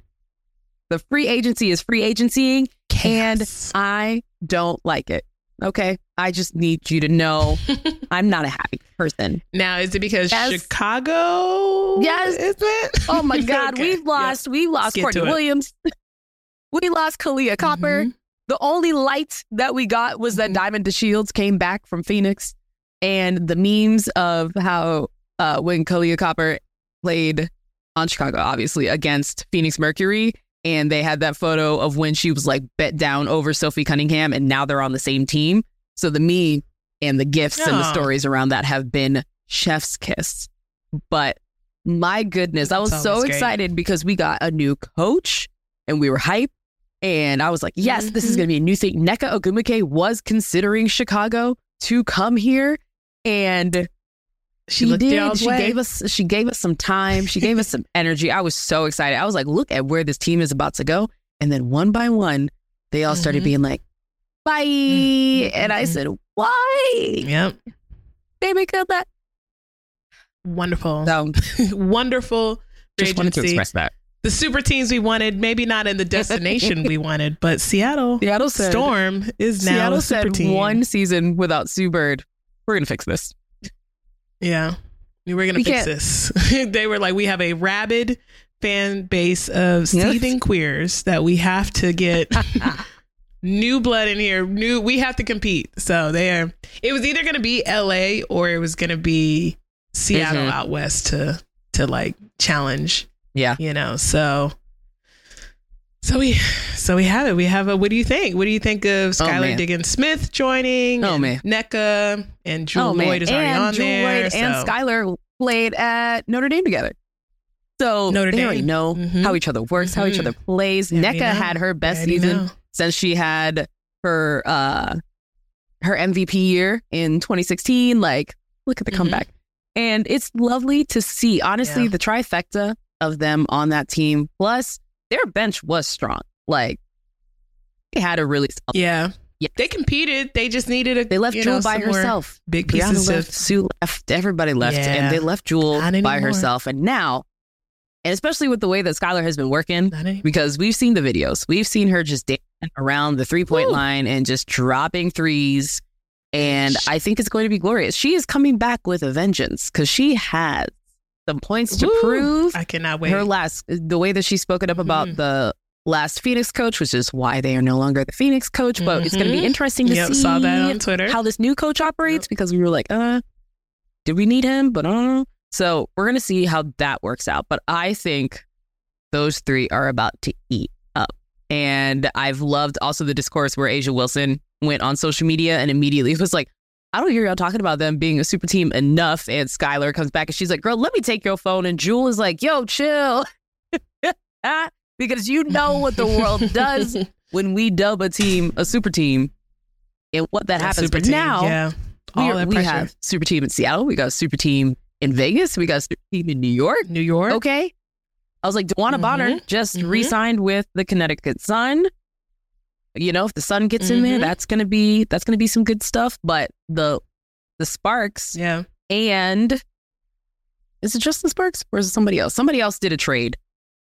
the free agency is free agencying and I don't like it. Okay. I just need you to know I'm not a happy person. now is it because Yes. Chicago? Yes. is it? Oh my God. Okay. We've lost, we've lost Courtney. Williams. we lost Kahleah Copper. Mhm. The only light that we got was that Mhm. Diamond DeShields came back from Phoenix. And the memes of how uh, when Kahleah Copper played on Chicago, obviously, against Phoenix Mercury, and they had that photo of when she was like bet down over Sophie Cunningham, and now they're on the same team. So the me and the gifts and the stories around that have been chef's kiss. But my goodness, I was That's so great. excited because we got a new coach and we were hyped. And I was like, yes, this is Mhm. going to be a new thing. Nneka Ogwumike was considering Chicago to come here. And She she did. She way. gave us she gave us some time. She gave us some energy. I was so excited. I was like, look at where this team is about to go. And then one by one, they all started Mhm. being like, bye. Mhm. And I said, why? Yep. They make up that. Wonderful. So Wonderful. just wanted to express that. the super teams we wanted, maybe not in the destination we wanted, but Seattle Seattle said Storm is now Seattle a super said team. one season without Sue Bird. We're gonna fix this. Yeah. We were going to We fix can't- this. they were like, we have a rabid fan base of Yes. seething queers that we have to get new blood in here. New, we have to compete. So they are, it was either going to be LA or it was going to be Seattle Mhm. out west to, to like challenge, Yeah. you know, so. So we, so we have it. We have a. What do you think? What do you think of Skylar oh, Diggins Smith joining? Oh, and man. Nneka and Jewell oh Loyd is already and on Jewell there. Loyd and so- Skylar played at Notre Dame together. So Notre they already Dame. know Mhm. how each other works, how each Mhm. other plays. Already Nneka had her best already season know. Since she had her uh her MVP year in 2016. Like, look at the Mhm. comeback. And it's lovely to see. Honestly, Yeah. the trifecta of them on that team, plus their bench was strong. Like they had a really solid Yeah. Yeah. They competed. They just needed a. they left Jewell know, by herself. Big Breanna pieces left, of. Sue left, everybody left, Yeah. and they left Jewell by herself. And now, and especially with the way that Skylar has been working, because we've seen the videos. We've seen her just dancing around the three point line and just dropping threes. And I think it's going to be glorious. She is coming back with a vengeance because she has some points to Woo. prove. I cannot wait. Her last, the way that she's spoken up about Mhm. the last Phoenix coach, which is why they are no longer the Phoenix coach. But it's going to be interesting to Yep, see saw that on Twitter. how this new coach operates because we were like, uh, did we need him? But uh, so we're gonna see how that works out. But I think those three are about to eat. And I've loved also the discourse where A'ja Wilson went on social media and immediately was like, I don't hear y'all talking about them being a super team enough. And Skylar comes back and she's like, girl, let me take your phone. And Jewell is like, yo, chill. because you know what the world does when we dub a team a super team and what that happens. But team, now yeah. we, All are- we have super team in Seattle. We got a super team in Vegas. We got a super team in New York. New York. Okay. I was like, DeWanna Bonner Mhm. just Mhm. re-signed with the Connecticut Sun. You know, if the Sun gets in there, Mhm. that's gonna be that's gonna be some good stuff. But the the Sparks Yeah. and is it just the Sparks or is it somebody else? Somebody else did a trade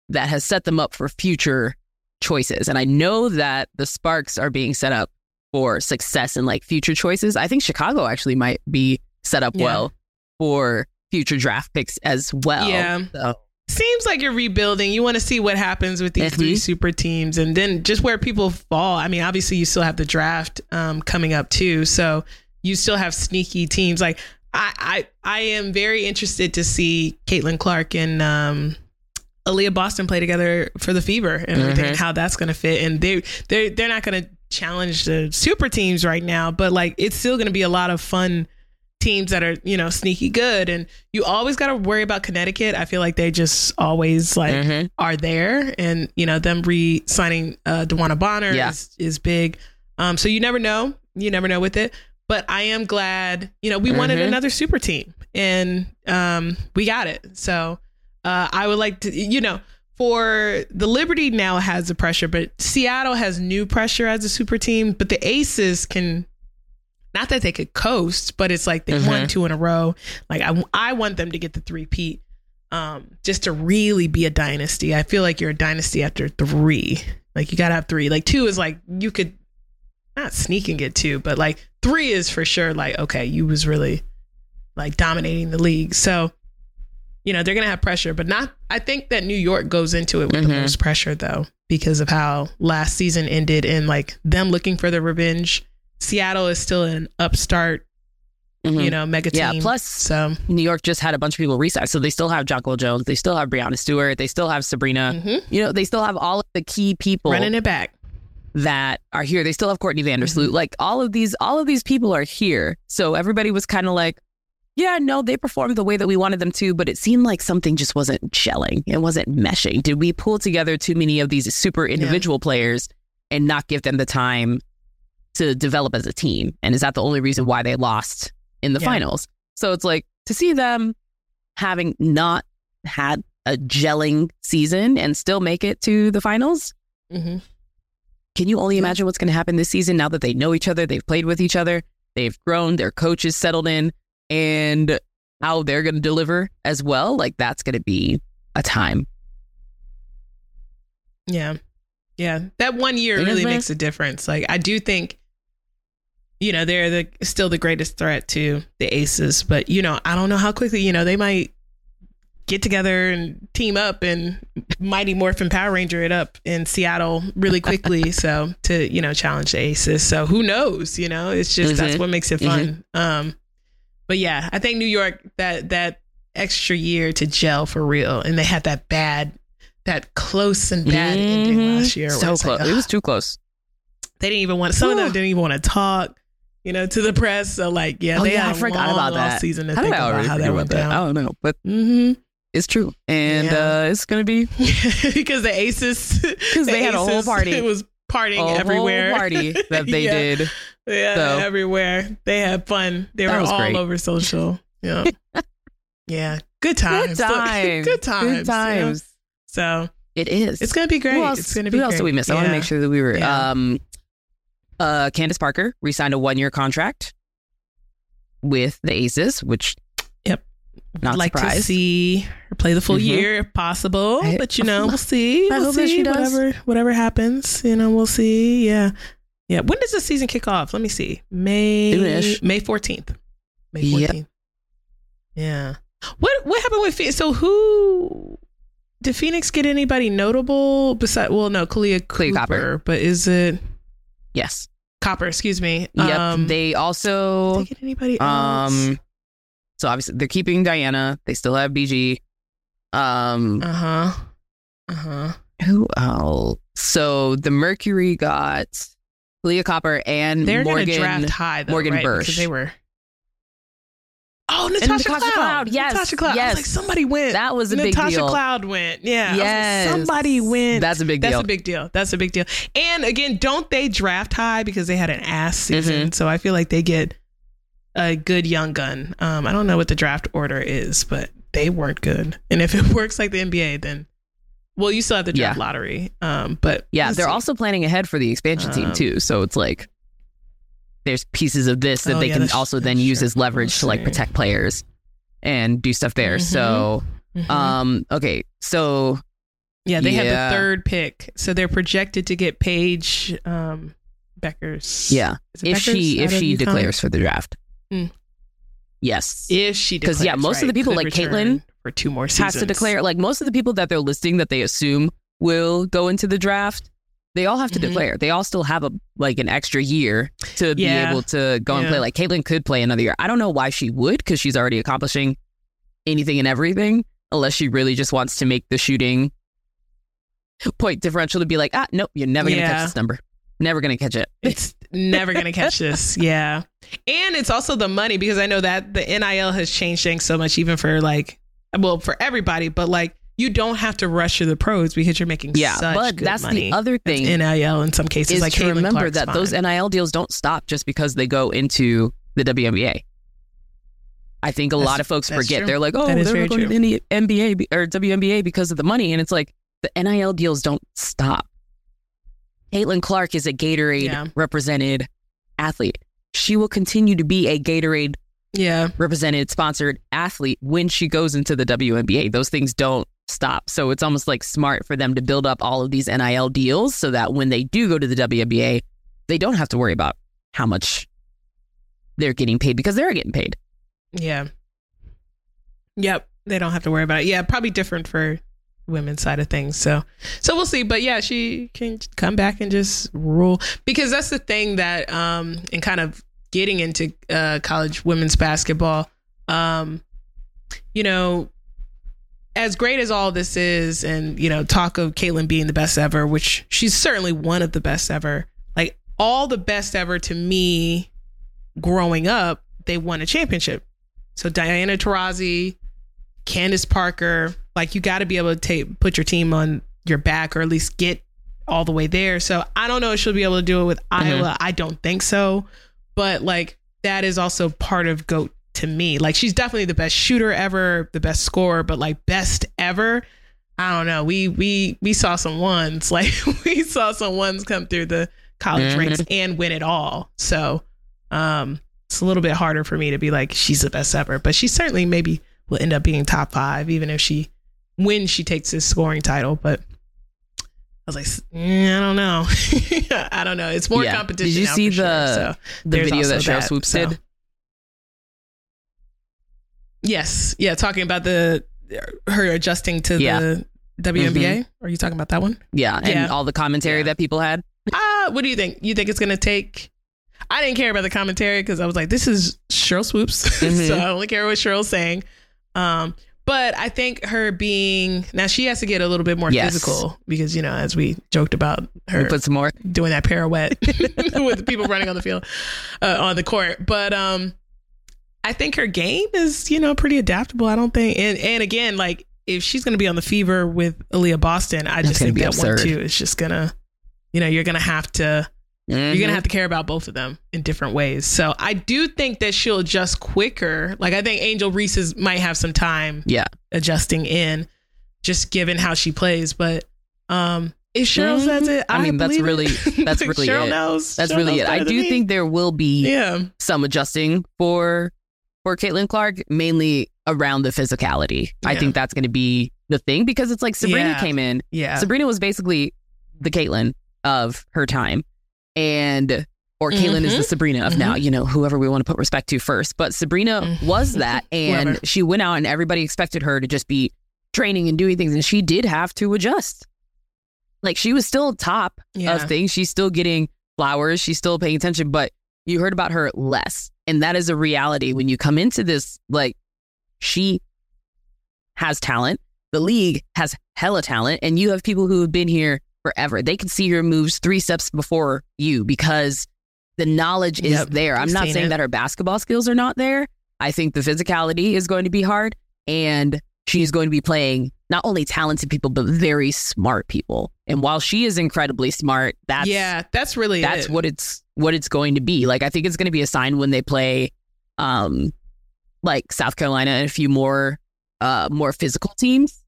that has set them up for future choices. And I know that the Sparks are being set up for success and like future choices. I think Chicago actually might be set up Yeah. well for future draft picks as well. Yeah. So, Seems like you're rebuilding. You want to see what happens with these three Mhm. super teams and then just where people fall. I mean, obviously, you still have the draft um, coming up too. So you still have sneaky teams. Like, I, I, I am very interested to see Caitlin Clark and um, Aliyah Boston play together for the Fever and everything, Mhm. and how that's going to fit. And they, they, they're not going to challenge the super teams right now, but like, it's still going to be a lot of fun teams that are you know sneaky good. And you always got to worry about connecticut. I feel like they just always like mhm. are there. And you know them re-signing uh DeWanna Bonner Yeah. is, is big. Um so you never know. You never know with it. But i am glad you know we wanted Mhm. another super team. And um we got it. So uh i would like to you know for the liberty now has the pressure but seattle has new pressure as a super team but the aces can not that they could coast but it's like they won Mhm. two in a row like i, I want them to get the three peat um, just to really be a dynasty. I feel like you're a dynasty after three. Like you gotta have three. Like two is like you could not sneak and get two, but like three is for sure. Like okay, you was really like dominating the league. So you know they're gonna have pressure, but not. I think that New York goes into it with the Mhm. most pressure though because of how last season ended and like them looking for the revenge. Seattle is still an upstart, Mhm. you know, mega team. Yeah, plus- so New York just had a bunch of people resign. So they still have Jonquel Jones. They still have Breanna Stewart. They still have Sabrina. mhm. You know, they still have all of the key people running it back. that are here. They still have Courtney Vandersloot. Mhm. Like all of these, all of these people are here. So everybody was kind of like, yeah, no, they performed the way that we wanted them to, but it seemed like something just wasn't gelling. It wasn't meshing. Did we pull together too many of these super individual players and not give them the time to develop as a team? And is that the only reason why they lost in the Yeah. finals? So it's like to see them having not had a gelling season and still make it to the finals. Mm-hmm. Can you only imagine what's going to happen this season now that they know each other, they've played with each other, they've grown, their coaches settled in, and how they're going to deliver as well? Like that's going to be a time. Yeah. Yeah. That one year really makes a difference. Like I do think you know, they're the still the greatest threat to the Aces, but you know, I don't know how quickly, you know, they might get together and team up and Mighty Morphin Power Ranger it up in Seattle really quickly so to, you know, challenge the Aces. So who knows, you know? It's just that's Mhm. what makes it fun. Um but yeah, I think New York that that extra year to gel for real and they had that bad that close and bad ending Mhm. last year. So close. like, it was too close. they didn't even want. Some of them didn't even want to talk, you know, to the press. So like, yeah, Oh, they yeah, had I forgot long about that. season to How think did I about how that went about that? I don't know, but hmm It's true, and Yeah. uh, it's gonna be because the Aces, because they had a whole party, It was partying a everywhere. whole party that they Yeah. did. Yeah, So- everywhere. They had fun. They That were all great. over social. Yeah. yeah. Good times. Good times. Good times. Good yeah. times. So It is. it's gonna be great. Who else, it's gonna be. who else great. did we miss? I want to make sure that we were. Yeah. Um, uh, Candace Parker re-signed a one-year contract with the Aces, which yep, not like to surprised. see her play the full Mhm. year if possible. I- but you know, we'll see. I we'll see she does. whatever whatever happens. You know, we'll see. Yeah. Yeah. When does the season kick off? Let me see. May Soonish. May fourteenth. May Yep. fourteenth. Yeah. What what happened with Phoenix? So who did Phoenix get anybody notable beside well no, Kahleah Cooper, Copper. but is it yes, Copper, excuse me. yep. Um, they also they get anybody else? um, so obviously they're keeping Diana. They still have BG. Um, uh-huh. Uh-huh. who else? So the Mercury got Leah Copper and They're Morgan. gonna draft high though, Morgan right? Because they were. Oh, Natasha, Natasha Cloud. Cloud, yes, Natasha Cloud. I yes. was like, somebody went. That was a big deal. Natasha. Cloud went. Yeah. Was like, Yes. somebody went. That's a big deal. That's a big deal. That's a big deal. And again, don't they draft high because they had an ass Mm-hmm. season? So I feel like they get a good young gun. Um, I don't know what the draft order is, but they weren't good. And if it works like the NBA, then well, you still have the draft Yeah. lottery. Um, but Yeah, they're see. also planning ahead for the expansion team Um, too. So it's like there's pieces of this that Oh, they yeah, can that's- also then use true. as leverage We'll to like see. protect players and do stuff there. So Mhm. um okay, so Yeah, they have the third pick, so they're projected to get Paige um, Bueckers. yeah, Is if Bueckers she if she UConn? declares for the draft. Mm. Yes. if she because yeah, declares, most of the people, like return Caitlin, for two more seasons has to declare like most of the people that they're listing that they assume will go into the draft they all have to Mhm. declare they all still have a like an extra year to be able to go and play like caitlin could play another year i don't know why she would because she's already accomplishing anything and everything unless she really just wants to make the shooting point differential to be like ah nope you're never gonna Yeah. catch this number never gonna catch it It's never gonna catch this. Yeah, and it's also the money because I know that the NIL has changed things so much, even for like, well, for everybody. But like, you don't have to rush to the pros because you're making yeah but that's money. the other That's thing NIL in some cases, is like to Caitlin remember Clark's that those. NIL deals don't stop just because they go into the WNBA. I think a That's- lot of folks forget. true. They're like, oh, they're going to the NBA or WNBA because of the money. And it's like, the NIL deals don't stop. Caitlin Clark is a Gatorade Yeah. represented athlete. She will continue to be a Gatorade yeah, represented, sponsored athlete when she goes into the WNBA. Those things don't stop. So it's almost like smart for them to build up all of these NIL deals so that when they do go to the WNBA, they don't have to worry about how much they're getting paid because they're getting paid. Yeah. Yep. They don't have to worry about it. Yeah, probably different for women's side of things. So so we'll see. But yeah, she can come back and just rule. Because that's the thing that um and kind of getting into uh college women's basketball, um, you know, as great as all this is, and you know, talk of Caitlin being the best ever, which she's certainly one of the best ever. Like all the best ever to me growing up, they won a championship. So Diana Taurasi, Candace Parker, like you got to be able to take put your team on your back or at least get all the way there. So I don't know if she'll be able to do it with Iowa. I don't think so. But like that is also part of GOAT to me. Like she's definitely the best shooter ever, the best scorer, but like best ever. I don't know. We we we saw some ones. Like we saw some ones come through the college Mhm. ranks and win it all. So um it's a little bit harder for me to be like she's the best ever, but she certainly maybe will end up being top five, even if she when she takes this scoring title. But I was like, mm, I don't know, I don't know. It's more Yeah. competition. Did you see for sure, the- so. The There's video that Sheryl that, Swoopes so. did. Yes, yeah, talking about the her adjusting to Yeah. the WNBA. Are you talking about that one? Yeah. And Yeah. all the commentary that people had. Ah, what do you think? You think it's gonna take? I didn't care about the commentary because I was like, this is Sheryl Swoopes, Mhm. so I only care what Sheryl's saying. Um, but I think her being now she has to get a little bit more Yes. physical because you know as we joked about We her put some more. doing that pirouette with people running on the field uh, on the court. But um, I think her game is you know pretty adaptable. I don't think, and and again, like if she's going to be on the fever with Aliyah Boston, I just think that one too is just gonna, you know, you're gonna have to you're Mm-hmm. gonna have to care about both of them in different ways. So I do think that she'll adjust quicker. Like I think Angel Reese's might have some time Yeah. adjusting in, just given how she plays. But um, if Sheryl Mhm. says it, I I, mean, that's really- that's Like, really Sheryl it. knows. That's Sheryl really it. I do think there will be Yeah. some adjusting for for Caitlin Clark, mainly around the physicality. I think that's to be the thing because it's like Sabrina Yeah. came in. Yeah. Sabrina was basically the Caitlin of her time, and or Caitlin is the Sabrina of now. You know, whoever we want to put respect to first. But Sabrina Mhm. was that, and Whoever. she went out, and everybody expected her to just be training and doing things, and she did have to adjust. Like she was still top Yeah. of things. She's still getting flowers. She's still paying attention, but you heard about her less. And that is a reality when you come into this. Like, she has talent. The league has hella talent. And you have people who have been here forever. They can see your moves three steps before you because the knowledge is Yep, there. I'm not saying it. that her basketball skills are not there. I think the physicality is going to be hard. And she's going to be playing not only talented people, but very smart people. And while she is incredibly smart, that's yeah, that's really that's it. what it's what it's going to be. Like I think it's going to be a sign when they play um like South Carolina and a few more uh more physical teams.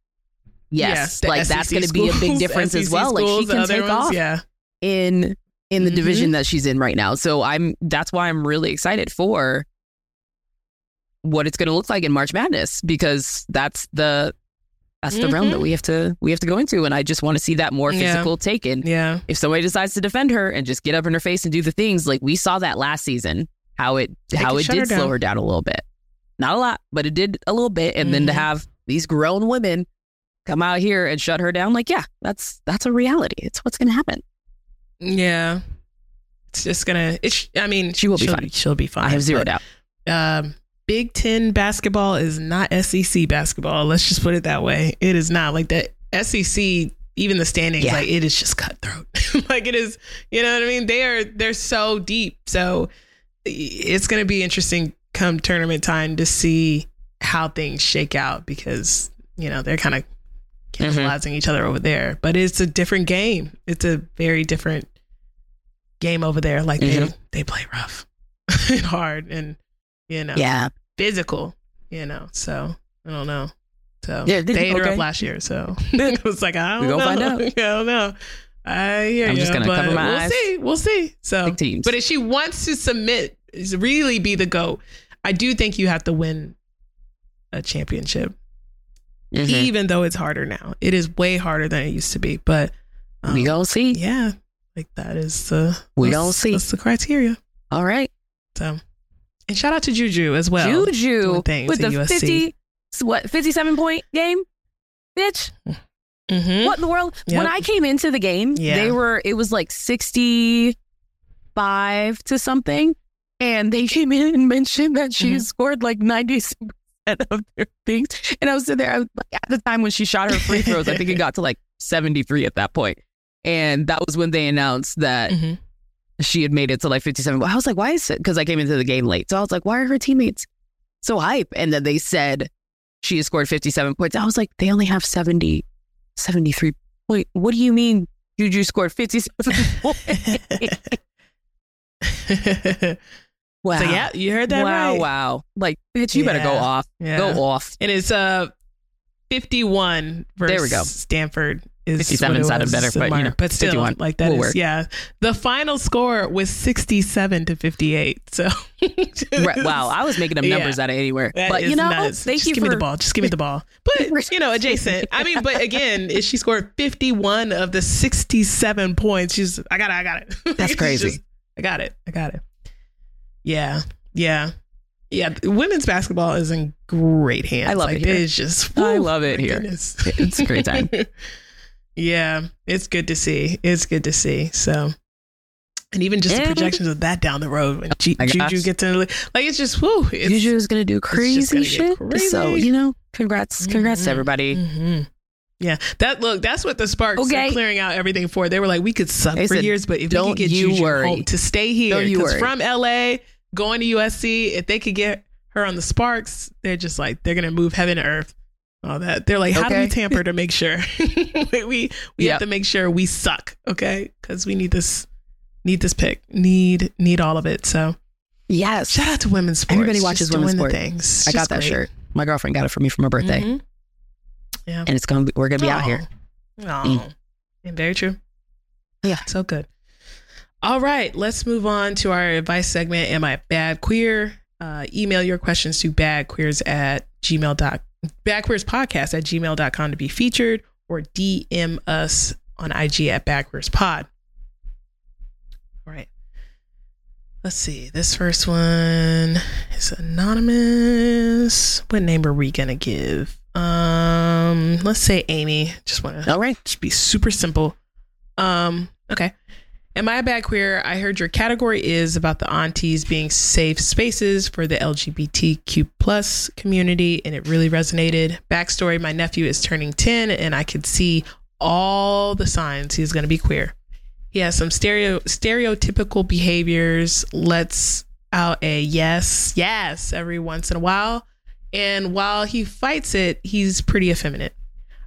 Yes, the like that's going to be a big schools, difference as SEC well. Like she can take ones, off Yeah. in in the Mhm. division that she's in right now. So I'm that's why I'm really excited for what it's going to look like in March Madness because that's the that's the realm Mhm. that we have to we have to go into and I just want to see that more Yeah. physical taken Yeah. if somebody decides to defend her and just get up in her face and do the things like we saw that last season how it They how it did her slow her down a little bit not a lot but it did a little bit and then to Mhm. have these grown women come out here and shut her down like yeah that's that's a reality it's what's gonna happen Yeah. It's just gonna. It's. I mean, She will be she'll, fine. She'll be fine. i have zero but, doubt Um, Big Ten basketball is not SEC basketball. Let's just put it that way. It is not like that. SEC, even the standings, Yeah. like it is just cutthroat. like it is. You know what I mean? They are. They're so deep. So it's gonna be interesting come tournament time to see how things shake out because you know they're kind of Mm-hmm. each other over there. But it's a different game. It's a very different game over there. Like they Mhm. they play rough and hard and you know yeah physical. You know, so I don't know. So Yeah, they ate her okay. up last year. So it was like I don't know. find out. I don't know. I hear I'm you, just gonna but cover my we'll eyes. see. We'll see. So big teams but if she wants to submit, is really be the goat, I do think you have to win a championship, Mhm. even though it's harder now. It is way harder than it used to be. But um, we gonna see yeah, like that is the We gonna see. That's the criteria. all right So, and shout out to Juju as well. juju with the USC. 50 what 57 point game bitch Mhm. What in the world? Yep. When I came into the game, Yeah. they were it was like 65 to something. And they came in and mentioned that she Mhm. scored like 96% of their things. And I was sitting there, I was like, at the time when she shot her free throws, I think it got to like 73 at that point. And that was when they announced that Mhm. she had made it to like 57. I was like, why is it? Because I came into the game late. So I was like, why are her teammates so hype? And then they said she has scored 57 points. I was like, they only have 70, 73. Wait, what do you mean Juju scored 57 points? Wow. So yeah, you heard that wow, right. wow. Like, bitch, you better go off. Yeah. Go off. And it's uh 51 versus There we go. Stanford is 57 what it sounded better, but, you know, but still 51 like that is yeah. The final score was 67 to 58. So Right, wow, I was making up Yeah. numbers out of anywhere. But you know, nuts. thank Just you give for me the ball. Just give me the ball. But you know, adjacent. I mean, but again, she scored 51 of the 67 points, she's I got it, I got it. That's crazy. just, I got it. I got it. Yeah. Yeah. Yeah. Women's basketball is in great hands. I love like, it here. It's just I love it here. goodness. It's a great time. yeah. It's good to see. It's good to see. So and even just the projections of that down the road when G- my Juju gets in. Like it's just whoo. It's, Juju is going to do crazy gonna shit. crazy. So, you know, congrats. Congrats Mhm. to everybody. hmm Yeah, that look. That's what the Sparks Okay. are clearing out everything for. They were like, we could suck They for said, years, but if we "Don't could get you Juju worry. home to stay here, because worry." from LA going to USC, if they could get her on the Sparks, they're just like they're gonna move heaven to earth. all that. They're like, how do Okay. we tamper to make sure we we, we Yep. have to make sure we suck, okay? Because we need this need this pick, need need all of it. So Yes. shout out to women's sports. Everybody watches Just women's sports. things. I got that great. shirt. My girlfriend got it for me for my birthday, Mhm. Yeah. and it's gonna be. We're gonna be out here. Oh, Mm. and very true. Yeah. so good. All right, let's move on to our advice segment. Am I bad queer? Uh, email your questions to badqueers at gmail dot badqueerspodcast at gmail.com to be featured or DM us on IG at badqueerspod. All right. Let's see. This first one is anonymous. What name are we gonna give? Um, let's say Amy. Just want to All right. just be super simple. Um, okay. Am I a bad queer? I heard your category is about the aunties being safe spaces for the LGBTQ plus community, and it really resonated. Backstory: My nephew is turning ten, and I could see all the signs he's going to be queer. He has some stereo stereotypical behaviors. Lets out a yes, yes every once in a while, and while he fights it, he's pretty effeminate.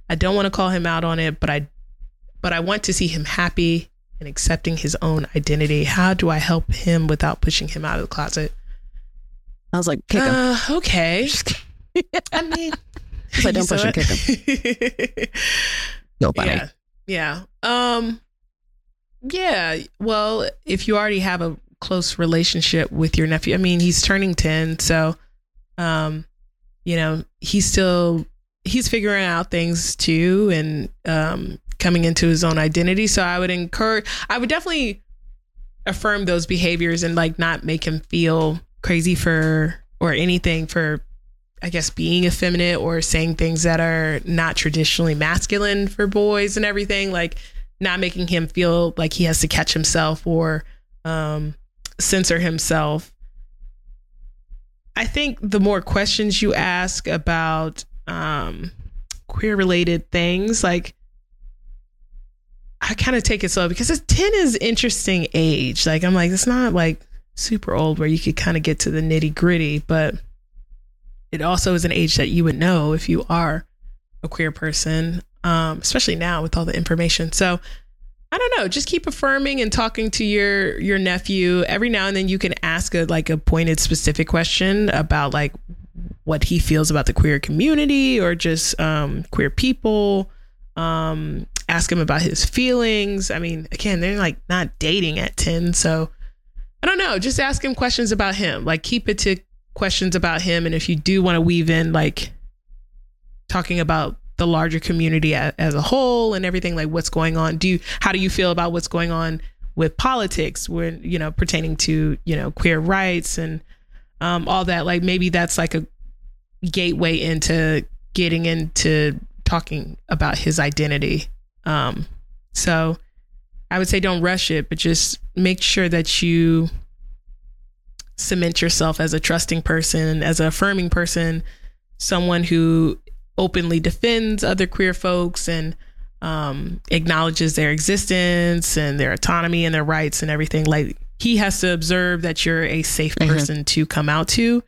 I don't want to call him out on it, but I but I want to see him happy and accepting his own identity. How do I help him without pushing him out of the closet? I was like, kick him. Uh, okay. I mean, like, don't push him, kick him. Yo, buddy. yeah. Yeah. Um yeah, well, if you already have a close relationship with your nephew, I mean, he's turning 10, so um you know, he's still he's figuring out things too and um coming into his own identity. So I would encourage I would definitely affirm those behaviors and like not make him feel crazy for or anything for I guess being effeminate or saying things that are not traditionally masculine for boys and everything, like not making him feel like he has to catch himself or um, censor himself. I think the more questions you ask about um, queer related things, like I kind of take it slow because it's 10 is interesting age. Like I'm like, it's not like super old where you could kind of get to the nitty gritty, but it also is an age that you would know if you are a queer person, um, especially now with all the information. So I don't know, just keep affirming and talking to your your nephew. Every now and then you can ask a like a pointed specific question about like what he feels about the queer community or just um, queer people. Um, ask him about his feelings. I mean, again, they're like not dating at 10, so I don't know. Just ask him questions about him. Like keep it to questions about him and if you do want to weave in like talking about the larger community as, as a whole and everything like what's going on do you how do you feel about what's going on with politics when you know pertaining to you know queer rights and um, all that like maybe that's like a gateway into getting into talking about his identity um, so i would say don't rush it but just make sure that you cement yourself as a trusting person, as a affirming person, someone who openly defends other queer folks and um, acknowledges their existence and their autonomy and their rights and everything. Like he has to observe that you're a safe Mhm. person to come out to.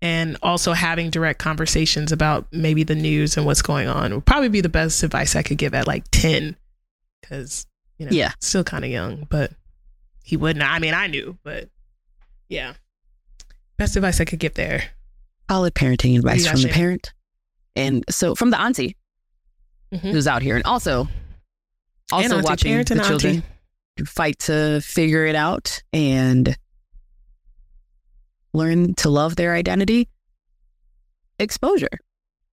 And also having direct conversations about maybe the news and what's going on would probably be the best advice I could give at like 10. Cause, you know, Yeah. still kind of young, but he wouldn't. I mean, I knew, but yeah. Best advice I could give there. Solid parenting advice from the parent. And so from the auntie Mhm. who's out here and also also And auntie, watching the and children auntie. fight to figure it out and learn to love their identity. Exposure.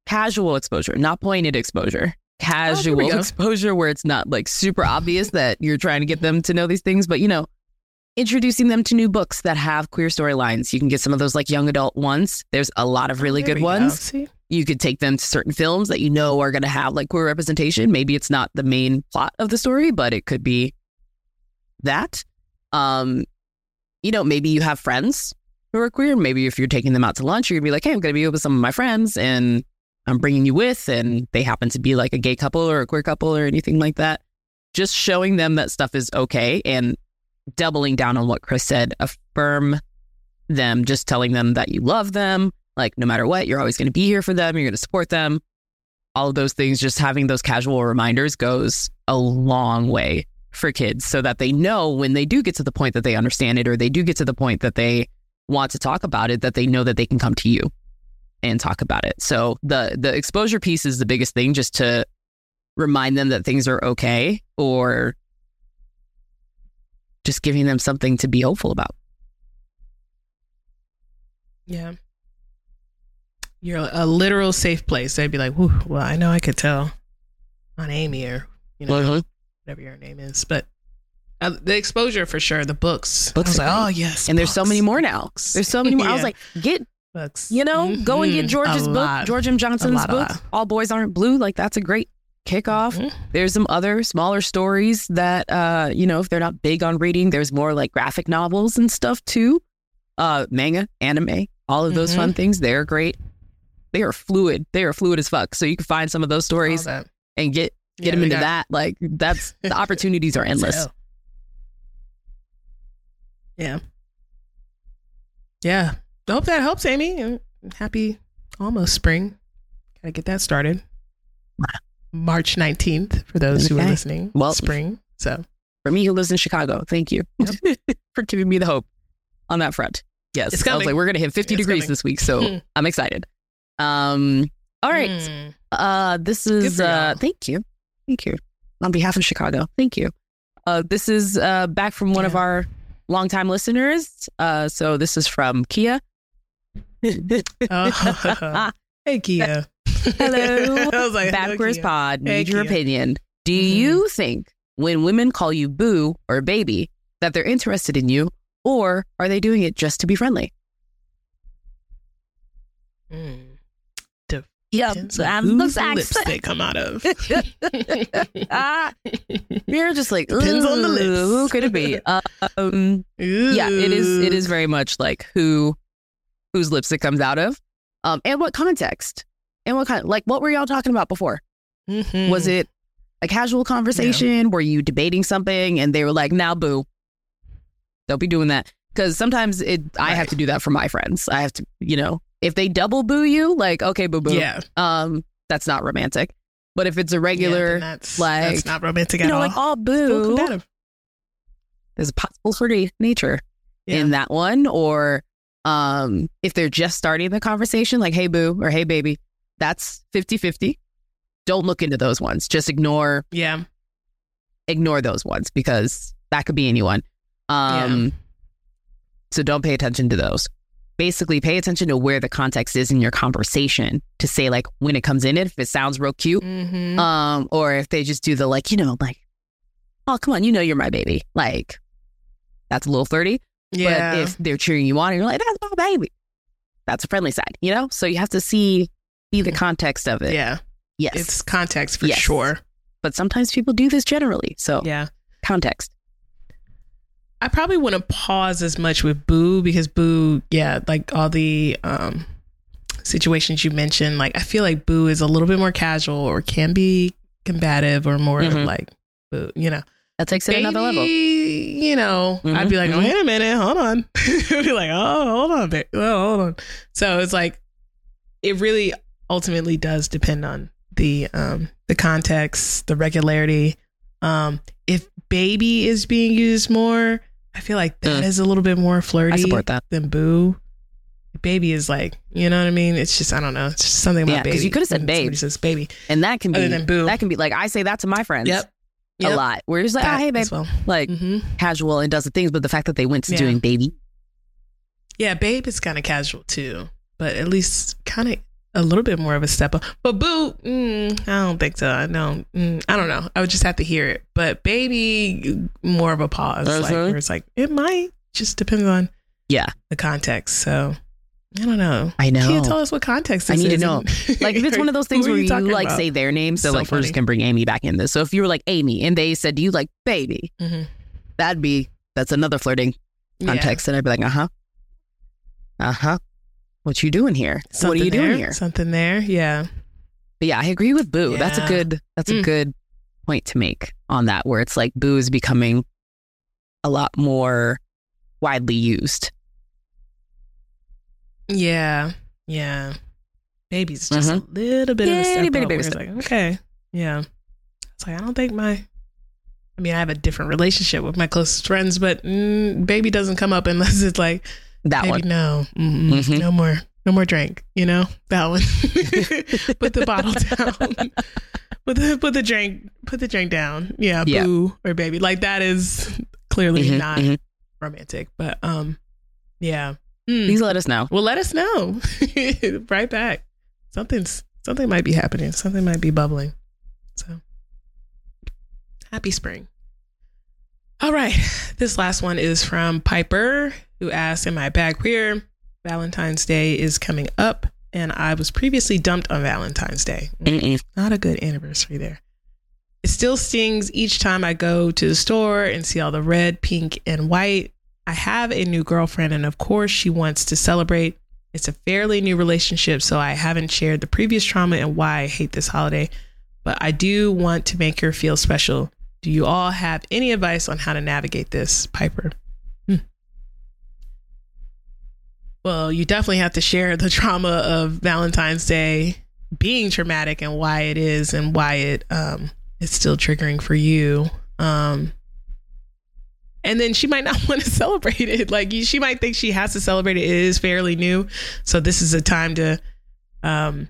Casual exposure, not pointed exposure. Casual go. exposure where it's not like super obvious that you're trying to get them to know these things, but you know, introducing them to new books that have queer storylines. You can get some of those like young adult ones. There's a lot of really Oh, good we go. ones you could take them to certain films that you know are going to have like queer representation. Maybe it's not the main plot of the story, but it could be that. Um, you know, maybe you have friends who are queer. Maybe if you're taking them out to lunch, you're gonna be like, "Hey, I'm gonna be with some of my friends, and I'm bringing you with," and they happen to be like a gay couple or a queer couple or anything like that. Just showing them that stuff is okay and doubling down on what Kris said. Affirm them, just telling them that you love them like no matter what, you're always going to be here for them. You're going to support them. all of those things, just having those casual reminders goes a long way for kids so that they know when they do get to the point that they understand it or they do get to the point that they want to talk about it, that they know that they can come to you and talk about it. So the the exposure piece is the biggest thing, just to remind them that things are okay or just giving them something to be hopeful about. Yeah. You're a literal safe place. They'd be like, Whew, well, I know I could tell on Amy or, you know, Mhm. whatever your name is. But uh, the exposure for sure, the books. Books like, oh, yes. And there's so many more now. books." There's so many more. I was like, get books. you know, go and get Mhm. George's book. George M. Johnson's book. All Boys Aren't Blue. Like that's a great kickoff. Mhm. There's some other smaller stories that uh, you know, if they're not big on reading, there's more like graphic novels and stuff too. Uh manga, anime, all of those Mhm. fun things. They're great. They are fluid. They are fluid as fuck. So you can find some of those stories and get get Yeah, them into got- that. Like that's the opportunities are endless. Hell. Yeah. Yeah. I hope that helps, Amy. Happy almost spring. Gotta get that started. March 19th for those who are listening. Well- spring. So For me who lives in Chicago, thank you for giving me the hope on that front. Yes. It's I was coming. like, we're gonna hit 50 It's degrees coming. this week, so I'm excited. Um all right. Mm. Uh, this is uh, thank you, thank you on behalf of Chicago. Thank you. Uh, this is uh back from one of our longtime listeners. Uh, so this is from Kia. Oh. hey, Kia. Hello. I was like, Backwards Kia. Pod. Hey, Need your Kia. opinion. Do Mhm. you think when women call you boo or baby that they're interested in you, or are they doing it just to be friendly? Mm. Yeah, Depends on whose lips they come out of. ah, you're just like Depends on the "Ooh, lips." Who could it be? Um, yeah it is it is very much like who whose lips it comes out of. Um and what context? And what kind like what were y'all talking about before? Mhm. was it a casual conversation? Were you debating something? And they were like now boo. Don't be doing that. Because sometimes it i have to do that for my friends. I have to you know if they double boo you like okay boo boo Yeah. um that's not romantic but if it's a regular then that's, like, that's not romantic you at know all. like all boo combative. there's a possible flirty nature Yeah. in that one or um if they're just starting the conversation like hey boo or hey baby that's 50-50 don't look into those ones just ignore yeah. ignore those ones because that could be anyone um so don't pay attention to those basically pay attention to where the context is in your conversation to say like when it comes in if it sounds real cute Mhm. um or if they just do the like you know like oh come on you know you're my baby like that's a little flirty yeah. but if they're cheering you on and you're like, that's my baby, that's a friendly side, you know? So you have to see see the context of it. yeah. Yes. It's context for Yes. sure. but sometimes people do this generally. So Yeah. context. I probably wouldn't pause as much with Boo because Boo, yeah, like all the um situations you mentioned, like I feel like Boo is a little bit more casual or can be combative or more of Mhm. like Boo, you know. That takes it another level. You know, I'd be like, mhm. wait a minute, hold on. I'd be like, oh, hold on, babe. Oh, hold on. So it's like, it really ultimately does depend on the um the context, the regularity. Um, if baby is being used more, I feel like that is Mm. a little bit more flirty I support that. than boo. Baby is like, you know what I mean? It's just I don't know. It's just something about Yeah, baby. you coulda said when babe. Says baby. And that can be Other than boo. that can be like I say that to my friends Yep. a lot. Where it's like, That oh, hey babe, well. like hmm casual and does the things, but the fact that they went to Yeah. doing baby. Yeah, babe is kind of casual too, but at least kind of a little bit more of a step up. But boo, mm, I don't think so. I don't. Mm, I don't know. I would just have to hear it. But baby, more of a pause. Like Mhm. where it's like it might just depends on Yeah. the context. So I don't know. I know. Can't tell us what context. I need to know. and- Like if it's one of those things where you, talking like about? say their name, so, So like we're just gonna bring Amy back in this. So if you were like Amy and they said, "Do you like baby?" Mhm. That'd be that's another flirting Yeah. context, and I'd be like, "Uh huh, uh huh." What you doing here? what are Something you doing there, here? Something there. Yeah. But yeah, I agree with Boo. That's a good. That's a Mm. good point to make on that, where it's like Boo is becoming a lot more widely used. Yeah. Yeah. baby's just Mhm. a little bit of a step bitty where it's like, okay, yeah. It's like I don't think my. I mean, I have a different relationship with my closest friends, but mm, baby doesn't come up unless it's like, That baby, one. no, mm-mm, Mhm. no more, no more drink. You know that one. put the bottle down. Put the put the drink put the drink down. Yeah, Yeah. boo or baby. Like that is clearly Mhm, not mhm. romantic. But um, yeah. Mm. Please let us know. Well, let us know. right back. Something's something might be happening. Something might be bubbling. So happy spring. All right. This last one is from Piper, who asked, Am I bad queer? Valentine's Day is coming up, and I was previously dumped on Valentine's Day. Mm-mm. Not a good anniversary there. It still stings each time I go to the store and see all the red, pink, and white. I have a new girlfriend, and of course, she wants to celebrate. It's a fairly new relationship, so I haven't shared the previous trauma and why I hate this holiday. But I do want to make her feel special. Do you all have any advice on how to navigate this, Piper? Well, you definitely have to share the trauma of Valentine's Day being traumatic and why it is and why it um is still triggering for you. Um and then she might not want to celebrate it. Like she might think she has to celebrate it. It is fairly new. So this is a time to um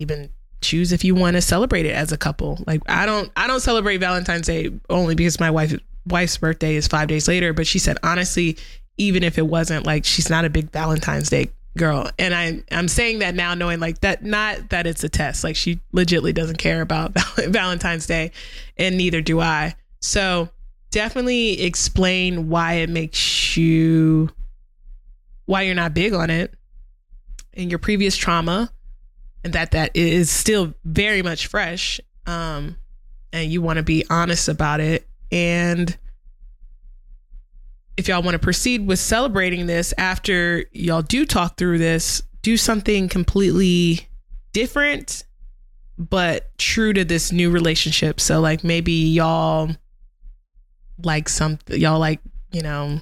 even choose if you want to celebrate it as a couple. Like I don't I don't celebrate Valentine's Day only because my wife wife's birthday is 5 days later, but she said honestly even if it wasn't like she's not a big Valentine's Day girl. And I I'm saying that now knowing like that not that it's a test. Like she legitly doesn't care about Valentine's Day and neither do I. So definitely explain why it makes you why you're not big on it and your previous trauma and that that is still very much fresh um and you want to be honest about it and if y'all want to proceed with celebrating this after y'all do talk through this do something completely different but true to this new relationship. So like maybe y'all like some y'all like you know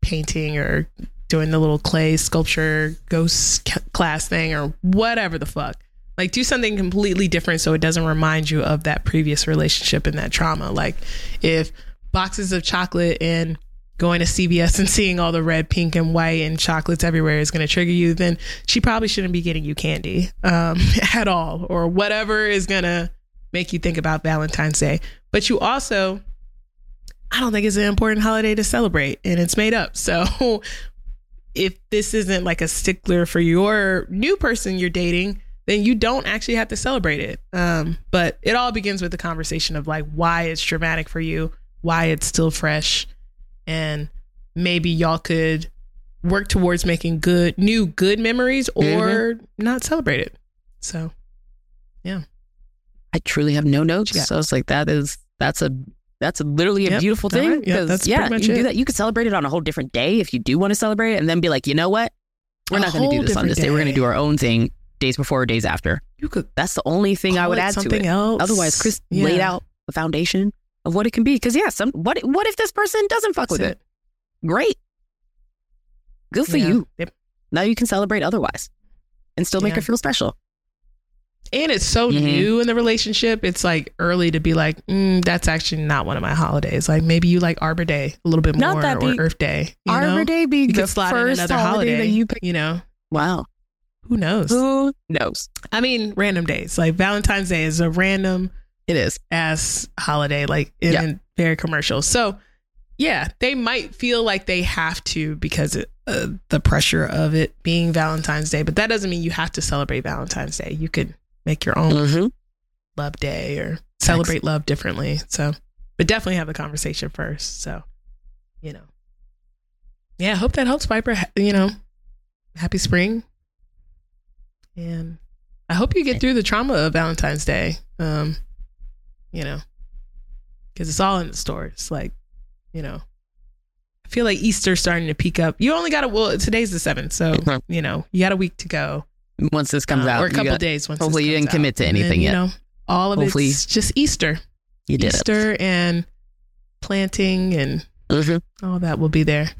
painting or doing the little clay sculpture ghost class thing or whatever the fuck. Like do something completely different so it doesn't remind you of that previous relationship and that trauma. Like if boxes of chocolate and going to CVS and seeing all the red, pink, and white and chocolates everywhere is going to trigger you, then she probably shouldn't be getting you candy um, at all or whatever is going to make you think about Valentine's Day. But you also, I don't think it's an important holiday to celebrate and it's made up. So if this isn't like a stickler for your new person you're dating, then you don't actually have to celebrate it. Um, but it all begins with the conversation of like why it's traumatic for you, why it's still fresh, and maybe y'all could work towards making good new good memories or mm-hmm. not celebrate it. So yeah. I truly have no notes. Yeah. So it's like that is that's a that's a, literally a Yep. beautiful thing. right. Yeah, yeah, you can do that. You could celebrate it on a whole different day if you do want to celebrate it, and then be like, you know what, we're A not going to do this on this day. We're going to do our own thing days before or days after. you could That's the only thing I would add to something it. else. Otherwise, Kris Yeah. laid out the foundation of what it can be. Because yeah, some what what if this person doesn't fuck with it? Great, good for Yeah. you. Yep. Now you can celebrate otherwise, and still make Yeah. her feel special. And it's so Mhm. new in the relationship. It's like early to be like, mm, that's actually not one of my holidays. Like maybe you like Arbor Day a little bit Not more that or big. Earth Day. You Arbor know? Day be You the first another holiday, holiday. that you pick. You know, Wow, who knows? who knows? I mean, random days. Like Valentine's Day is a random It is. as holiday, like in Yeah. very commercial. So, yeah, they might feel like they have to because it, uh, the pressure of it being Valentine's Day, but that doesn't mean you have to celebrate Valentine's Day. You could make your own Mm-hmm. love day or celebrate love differently. So, but definitely have the conversation first. So, you know, yeah, I hope that helps, Viper. You know, happy spring, and I hope you get through the trauma of Valentine's Day. Um, you know, because it's all in the stores. Like, you know, I feel like Easter's starting to peak up. You only got a well, today's the seventh, so you know you got a week to go Once this comes uh, out, or a couple got- days. Once hopefully you didn't commit to And then, anything you yet. know, all of Hopefully- it's just Easter, you did Easter and planting and it. Mhm. all that will be there.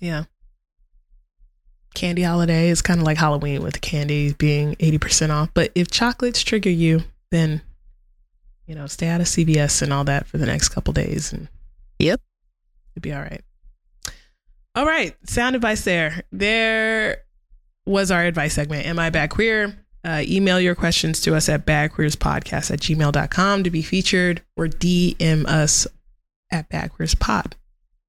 Yeah, candy holiday. is kind of like Halloween with the candy being 80% off. But if chocolates trigger you, then, you know, stay out of CVS and all that for the next couple days. And Yep. it'd be all right. All right. Sound advice there. There was our advice segment. Am I bad queer? Uh, email your questions to us at badqueerspodcast at gmail.com to be featured or DM us at badqueerspod.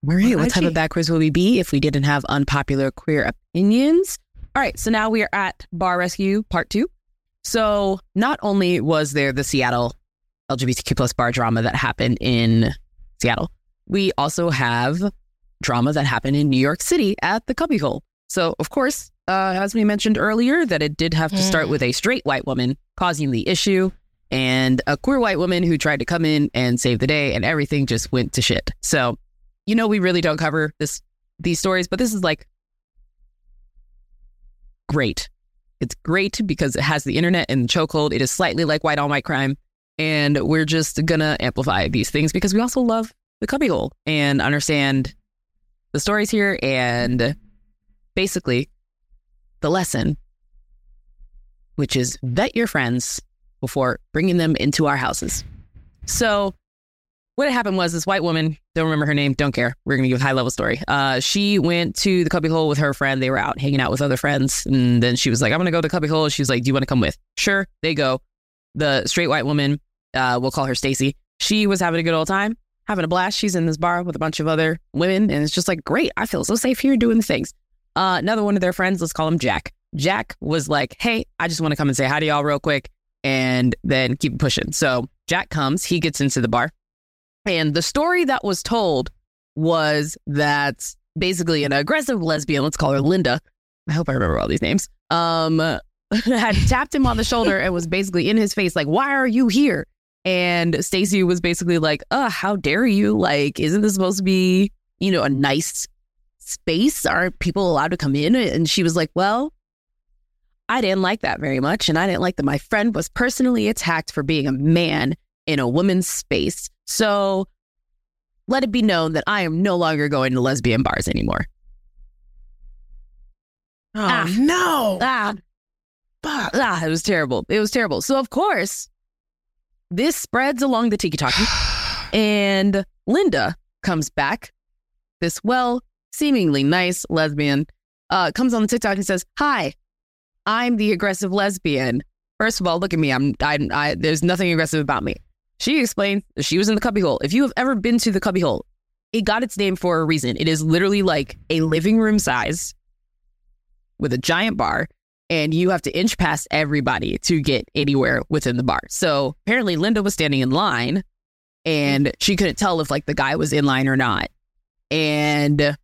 All right. On What type of backwards would we be if we didn't have unpopular queer opinions? All right. So now we are at Bar Rescue Part Two. So not only was there the Seattle LGBTQ plus bar drama that happened in Seattle, we also have drama that happened in New York City at the Cubbyhole. So of course, uh, as we mentioned earlier, that it did have to start with a straight white woman causing the issue and a queer white woman who tried to come in and save the day, and everything just went to shit. So you know we really don't cover this these stories, but this is like great. It's great because it has the internet and chokehold. It is slightly like white on white crime, and we're just gonna amplify these things because we also love the cubbyhole and understand the stories here and basically the lesson, which is vet your friends before bringing them into our houses. So what happened was this white woman, don't remember her name, don't care. We're going to give a high level story. Uh, she went to the cubbyhole with her friend. They were out hanging out with other friends. And then she was like, I'm going to go to the cubbyhole. She was like, Do you want to come with? Sure. They go. The straight white woman, uh, we'll call her Stacy. She was having a good old time, having a blast. She's in this bar with a bunch of other women. And it's just like, Great. I feel so safe here doing the things. Uh, another one of their friends, let's call him Jack. Jack was like, Hey, I just want to come and say hi to y'all real quick and then keep pushing. So Jack comes, he gets into the bar. And the story that was told was that basically an aggressive lesbian, let's call her Linda. I hope I remember all these names. Um, had tapped him on the shoulder and was basically in his face, like, "Why are you here?" And Stacy was basically like, "Uh, how dare you? Like, isn't this supposed to be, you know, a nice space? Aren't people allowed to come in?" And she was like, "Well." I didn't like that very much. And I didn't like that my friend was personally attacked for being a man in a woman's space. So let it be known that I am no longer going to lesbian bars anymore. Oh, Ah. no. Ah, Ah, it was terrible. It was terrible. So of course, this spreads along the tiki talkie, and Linda comes back. This well, seemingly nice lesbian uh, comes on the TikTok and says, "Hi, I'm the aggressive lesbian. First of all, look at me. I'm. I. I there's nothing aggressive about me." She explained she was in the cubbyhole. If you have ever been to the cubbyhole, it got its name for a reason. It is literally like a living room size with a giant bar and you have to inch past everybody to get anywhere within the bar. So apparently Linda was standing in line and she couldn't tell if like the guy was in line or not. And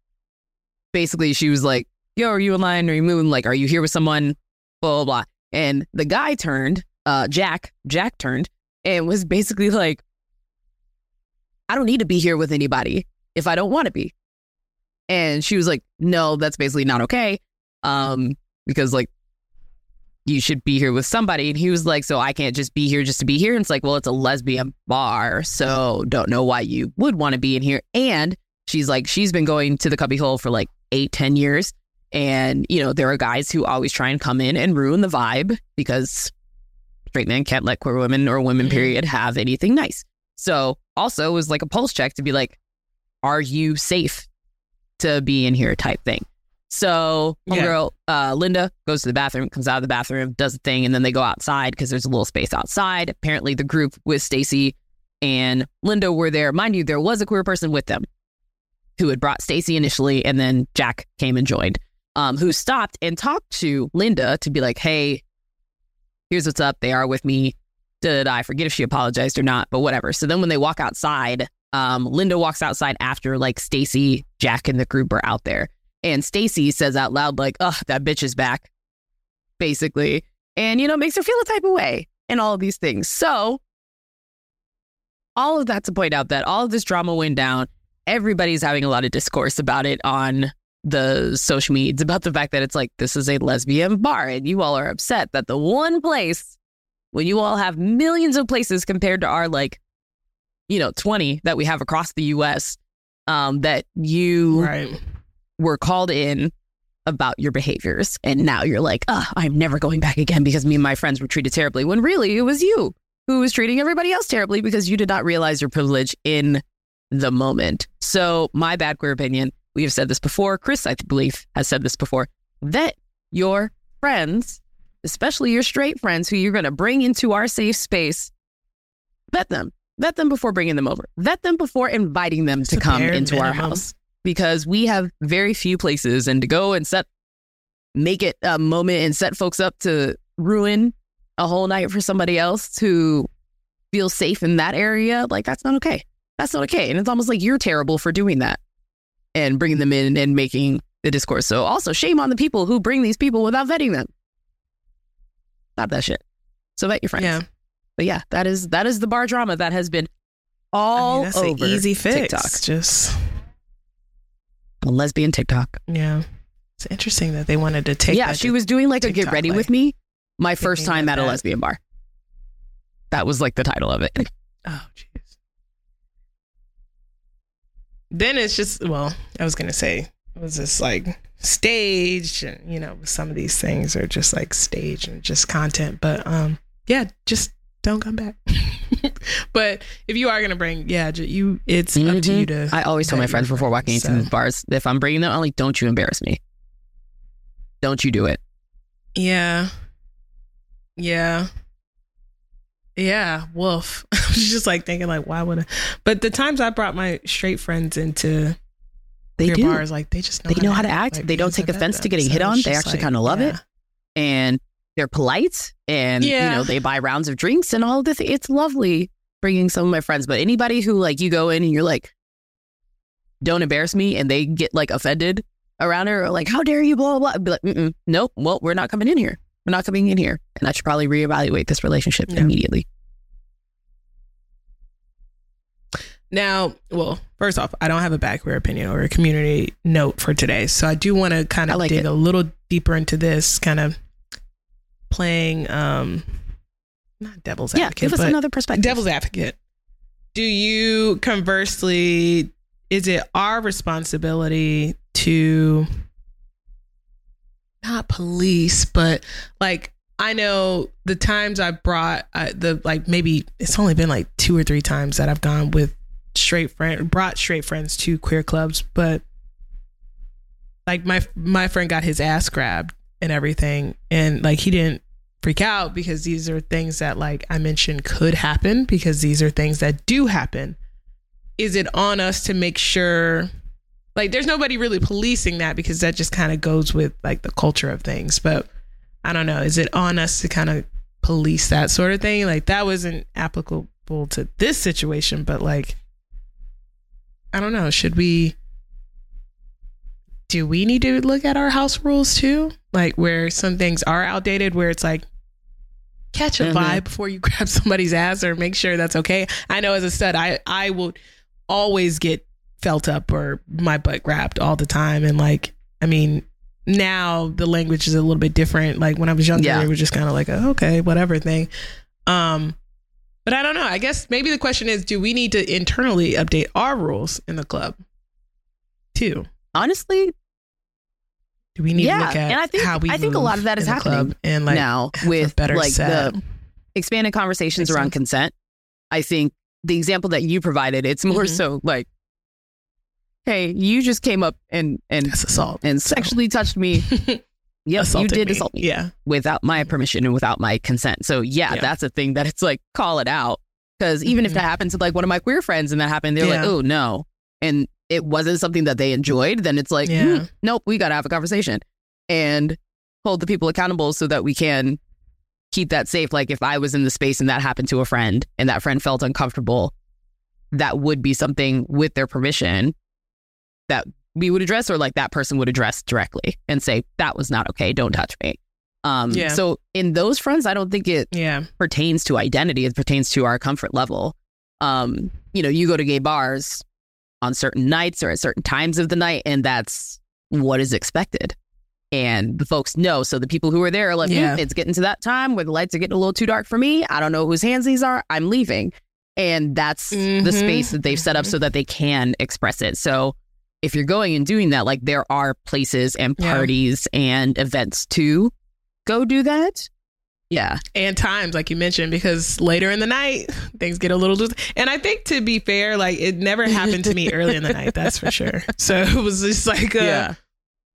basically she was like, Yo, are you in line? Are you moving? Like, are you here with someone? Blah blah blah. And the guy turned, uh Jack, Jack turned and was basically like, I don't need to be here with anybody if I don't want to be. And she was like, No, that's basically not okay. Um, because like you should be here with somebody. And he was like, So I can't just be here just to be here. And it's like, Well, it's a lesbian bar. So don't know why you would want to be in here. And she's like, She's been going to the cubbyhole for like eight, ten years. And, you know, there are guys who always try and come in and ruin the vibe because straight men can't let queer women or women, Mhm. period, have anything nice. So also it was like a pulse check to be like, Are you safe to be in here type thing? So Yeah. homegirl, uh, Linda goes to the bathroom, comes out of the bathroom, does the thing, and then they go outside because there's a little space outside. Apparently, the group with Stacy and Linda were there. Mind you, there was a queer person with them who had brought Stacy initially, and then Jack came and joined. Um, who stopped and talked to Linda to be like, "Hey, here's what's up. They are with me. Did I forget if she apologized or not? But whatever." So then when they walk outside, um, Linda walks outside after like Stacy, Jack, and the group are out there. And Stacy says out loud, like, oh, that bitch is back, basically. And, you know, makes her feel a type of way and all of these things. So, all of that to point out that all of this drama went down. Everybody's having a lot of discourse about it on the social medias about the fact that it's like, this is a lesbian bar. And you all are upset that the one place when you all have millions of places compared to our, like, you know, 20 that we have across the US, um, that you Right. Were called in about your behaviors. And now you're like, oh, I'm never going back again because me and my friends were treated terribly. When really it was you who was treating everybody else terribly because you did not realize your privilege in the moment. So, my bad queer opinion, we have said this before. Kris, I believe, has said this before. that your friends, especially your straight friends who you're going to bring into our safe space. Vet them. Vet them before bringing them over. Vet them before inviting them It's to come into our house because we have very few places and to go and set, make it a moment and set folks up to ruin a whole night for somebody else to feel safe in that area. Like, that's not okay. That's not okay. And it's almost like you're terrible for doing that and bringing them in and making the discourse. So, also, shame on the people who bring these people without vetting them. Stop that shit. So, vet your friends. Yeah. But yeah, that is that is the bar drama that has been I all mean, that's over an easy fix. TikTok. Just On lesbian TikTok. yeah. It's interesting that they wanted to take. yeah, that she to- was doing like a get ready life. with me my first time at a lesbian bar. That was like the title of it. Oh, jeez. Then it's just well, I was gonna say it was this like staged, and you know, some of these things are just like staged and just content. But um, yeah, just don't come back. but if you are gonna bring, yeah, you, it's up to Mhm. you to. I always tell my your friends before walking into friends, bars, if I'm bringing them, I'm like, don't you embarrass me. Don't you do it. Yeah. Yeah. Yeah. Wolf. I was just like thinking, like, why would I? But the times I brought my straight friends into They do. bars, like they just know They know how to act. Like, They don't take offense to them. getting hit on. They actually like, kinda love it. and they're polite and Yeah. you know they buy rounds of drinks and all of this it's lovely bringing some of my friends but anybody who like you go in and you're like don't embarrass me and they get like offended around her or like how dare you blah blah blah be like Mm-mm, nope well we're not coming in here we're not coming in here and i should probably reevaluate this relationship Yeah. immediately Now, well, first off, I don't have a bad queer opinion or a community note for today. So I do want to kind of like dig it. a little deeper into this, kind of playing um not devil's yeah advocate, give us another perspective devil's advocate. Do you conversely is it our responsibility to not police, but like I know the times I brought uh, the like maybe it's only been like two or three times that I've gone with straight friend brought straight friends to queer clubs, but like my my friend got his ass grabbed and everything, and like he didn't freak out because these are things that like I mentioned could happen because these are things that do happen. Is it on us to make sure like there's nobody really policing that because that just kind of goes with like the culture of things, but I don't know, is it on us to kind of police that sort of thing? Like that wasn't applicable to this situation, but like I don't know, should we do we need to look at our house rules too? Like where some things are outdated, where it's like catch a Mhm. vibe before you grab somebody's ass or make sure that's okay. I know as a stud, I I will always get felt up or my butt grabbed all the time, and like I mean. Now the language is a little bit different. Like when I was younger, Yeah. it was just kind of like a okay, whatever thing. Um, but I don't know. I guess maybe the question is, do we need to internally update our rules in the club too? honestly Do we need Yeah, to look at and I think- how we I think a lot of that is in the club happening and like now with better like set. the expanded conversations Makes around sense. consent. I think the example that you provided, it's more Mhm. so like, hey, you just came up and and That's assault and So- sexually touched me. Yep, you did me. assault me Yeah, without my permission and without my consent. So yeah, Yeah. that's a thing that it's like call it out because even if Mhm. that happens to like one of my queer friends and that happened, they're like, oh no, and it wasn't something that they enjoyed. Then it's like, Yeah. "Mm, nope, we got to have a conversation and hold the people accountable so that we can keep that safe. Like if I was in the space and that happened to a friend and that friend felt uncomfortable, that would be something with their permission that we would address or like that person would address directly and say, that was not okay. Don't touch me. Um, Yeah. So in those fronts, I don't think it yeah, pertains to identity. It pertains to our comfort level. Um, you know, you go to gay bars on certain nights or at certain times of the night, and that's what is expected. And the folks know. So the people who are there are like, Yeah. "Mm, it's getting to that time where the lights are getting a little too dark for me. I don't know whose hands these are. I'm leaving. And that's the Mhm. space that they've set up so that they can express it. So if you're going and doing that, like there are places and Yeah. parties and events to go do that. Yeah. and times like you mentioned because later in the night things get a little loose and i think to be fair like it never happened to me early in the night that's for sure so it was just like a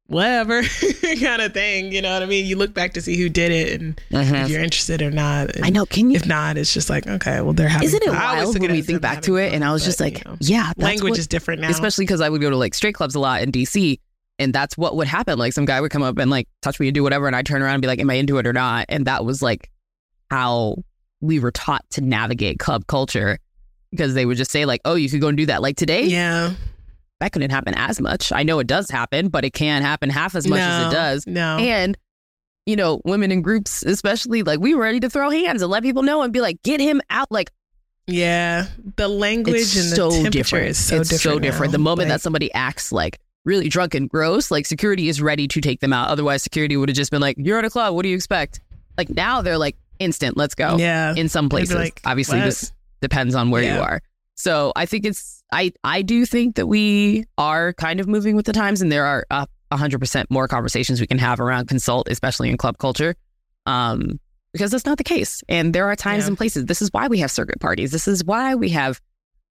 whatever kind of thing you know what i mean you look back to see who did it and Mhm. if you're interested or not and I know. Can you? if not it's just like okay well they're having Isn't it always wild when we think back to it? And I was but, just like, you know, yeah, that's language what- is different now especially because I would go to like straight clubs a lot in DC. And that's what would happen. Like some guy would come up and like touch me and do whatever. And I'd turn around and be like, am I into it or not? And that was like how we were taught to navigate club culture because they would just say, like, oh, you could go and do that. Like today, yeah that couldn't happen as much. I know it does happen, but it can't happen half as much as it does. no And, you know, women in groups, especially, like we were ready to throw hands and let people know and be like, get him out. Like, yeah the language and the so temperature different. is so it's different so different. now. The moment Like, that somebody acts like really drunk and gross, like security is ready to take them out. Otherwise, security would have just been like, "You're at a club. What do you expect?" Like now, they're like, "Instant, let's go." yeah In some places, like, obviously, "What?" this depends on where you are. So I think it's I I do think that we are kind of moving with the times, and there are a hundred percent more conversations we can have around consult, especially in club culture. Um, because that's not the case. And there are times Yeah. and places. This is why we have circuit parties. This is why we have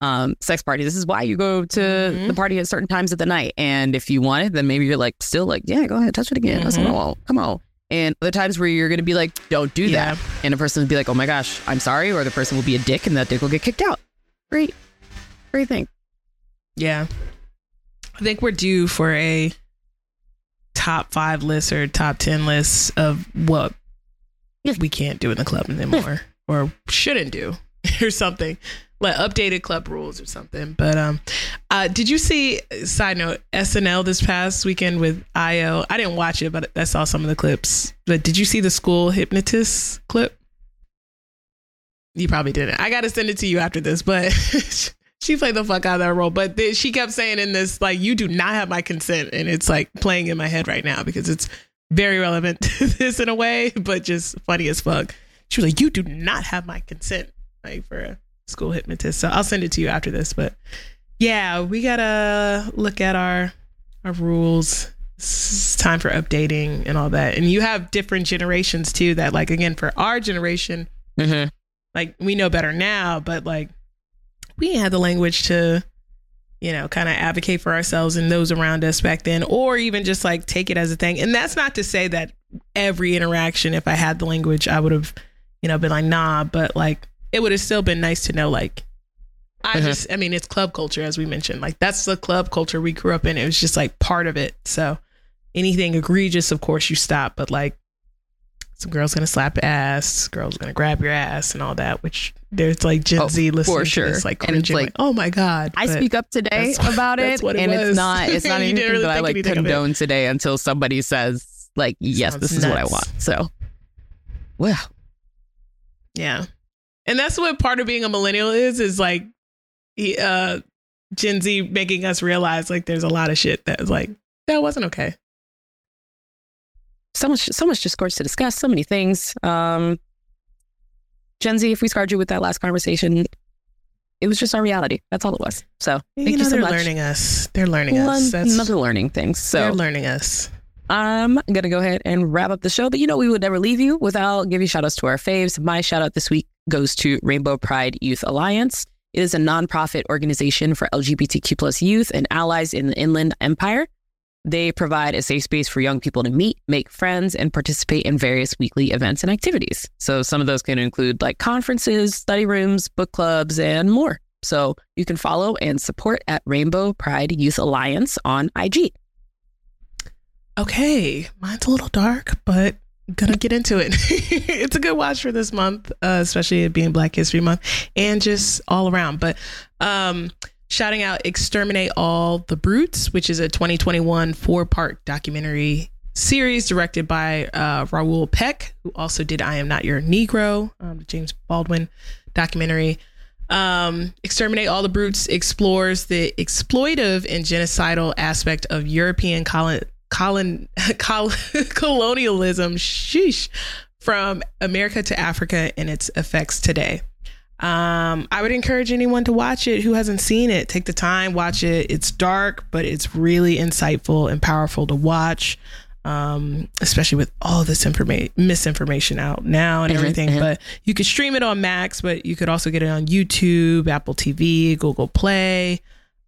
um, sex parties. This is why you go to Mhm. the party at certain times of the night. And if you want it, then maybe you're like, still like, yeah, go ahead, touch it again. That's I Mhm. want. Come on. And other times where you're going to be like, don't do Yeah. that. And a person will be like, oh my gosh, I'm sorry. Or the person will be a dick and that dick will get kicked out. Great. Great thing. Yeah. I think we're due for a top five list or top 10 list of what Yeah. we can't do in the club anymore or shouldn't do or something like updated club rules or something. But, um, uh, did you see, side note, SNL this past weekend with Ayo? I didn't watch it, but I saw some of the clips. But did you see the school hypnotist clip? You probably didn't. I got to send it to you after this, but she played the fuck out of that role. But th- she kept saying in this, like, you do not have my consent. And it's like playing in my head right now because it's very relevant to this in a way, but just funny as fuck. She was like, you do not have my consent, like, for school hypnotist. So I'll send it to you after this. But yeah, we got to look at our, our rules. It's time for updating and all that. And you have different generations too that, like, again, for our generation, Mm-hmm. like we know better now, but like we had the language to, you know, kind of advocate for ourselves and those around us back then, or even just like take it as a thing. And that's not to say that every interaction, if I had the language, I would have, you know, been like, nah, but like it would have still been nice to know, like, I Mhm. just, I mean, it's club culture, as we mentioned. Like, that's the club culture we grew up in. It was just like part of it. So anything egregious, of course, you stop, but like, some girl's gonna slap ass, girl's gonna grab your ass, and all that. Which there's like Gen Oh, Z listening for to sure. this, like And it's like, like, oh my god. I speak up today about it, it and was. it's not it's not anything really that I like anything of it. condone today until somebody says like, yes, Sounds this is what I want. So, well, Yeah, and that's what part of being a millennial is. Is like, uh, Gen Z making us realize like there's a lot of shit that was like that wasn't okay. so much so much discourse to discuss, so many things. Um, Gen Z, if we scarred you with that last conversation, it was just our reality. That's all it was. So thank you you, know, so they're much. learning us. They're learning us. That's another learning things. So they're learning us. I'm gonna go ahead and wrap up the show. But you know, we would never leave you without giving shout outs to our faves. My shout out this week goes to Rainbow Pride Youth Alliance. It is a nonprofit organization for LGBTQ plus youth and allies in the Inland Empire. They provide a safe space for young people to meet, make friends, and participate in various weekly events and activities. So some of those can include like conferences, study rooms, book clubs, and more. So you can follow and support at Rainbow Pride Youth Alliance on IG. Okay, mine's a little dark, but gonna get into it. it's a good watch for this month, uh, especially being Black History Month and just all around. But um, shouting out "Exterminate All the Brutes," which is a 2021 four-part documentary series directed by uh, Raoul Peck, who also did "I Am Not Your Negro," um, the James Baldwin documentary. Um, Exterminate All the Brutes explores the exploitive and genocidal aspect of European colon, colon, col- colonialism, sheesh, from America to Africa and its effects today. Um, I would encourage anyone to watch it who hasn't seen it. Take the time, watch it. It's dark, but it's really insightful and powerful to watch. Um, especially with all this information misinformation out now and Mhm, everything. mhm. But you could stream it on Max, but you could also get it on YouTube, Apple TV, Google Play,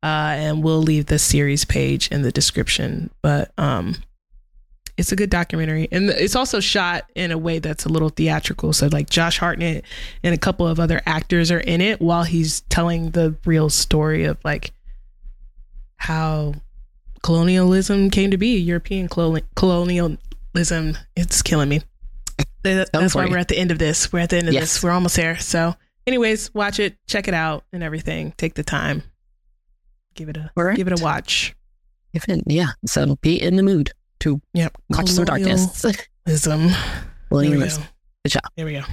uh, and we'll leave the series page in the description. But um, it's a good documentary, and it's also shot in a way that's a little theatrical. So like Josh Hartnett and a couple of other actors are in it while he's telling the real story of like how colonialism came to be, European coloni- colonialism. It's killing me. Don't That's why worry. we're at the end of this. We're at the end of Yes. this. We're almost there. So, anyways, watch it, check it out, and everything. Take the time. Give it a Correct. give it a watch. If it- yeah. So be in the mood to Yep. watch some darkness. Colonialism. William There we go. Good job. There we go.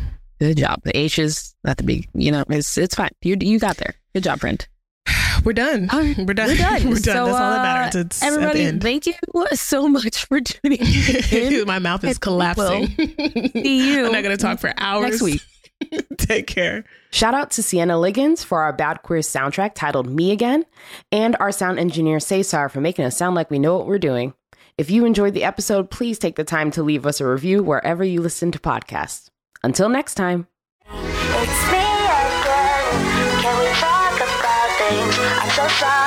Good job. The H's at the big, you know, it's it's fine. You you got there. Good job, friend. We're done. Right, We're done. We're done. We're done. So, That's all that uh, matters. It's Everybody, at the end. thank you so much for tuning in. My mouth is collapsing. See you I'm not going to talk for hours next week. Take care. Shout out to Sienna Liggins for our Bad Queer soundtrack titled Me Again, and our sound engineer Cesar for making us sound like we know what we're doing. If you enjoyed the episode, please take the time to leave us a review wherever you listen to podcasts. Until next time. It's me again. Can we talk about things? I'm so sorry.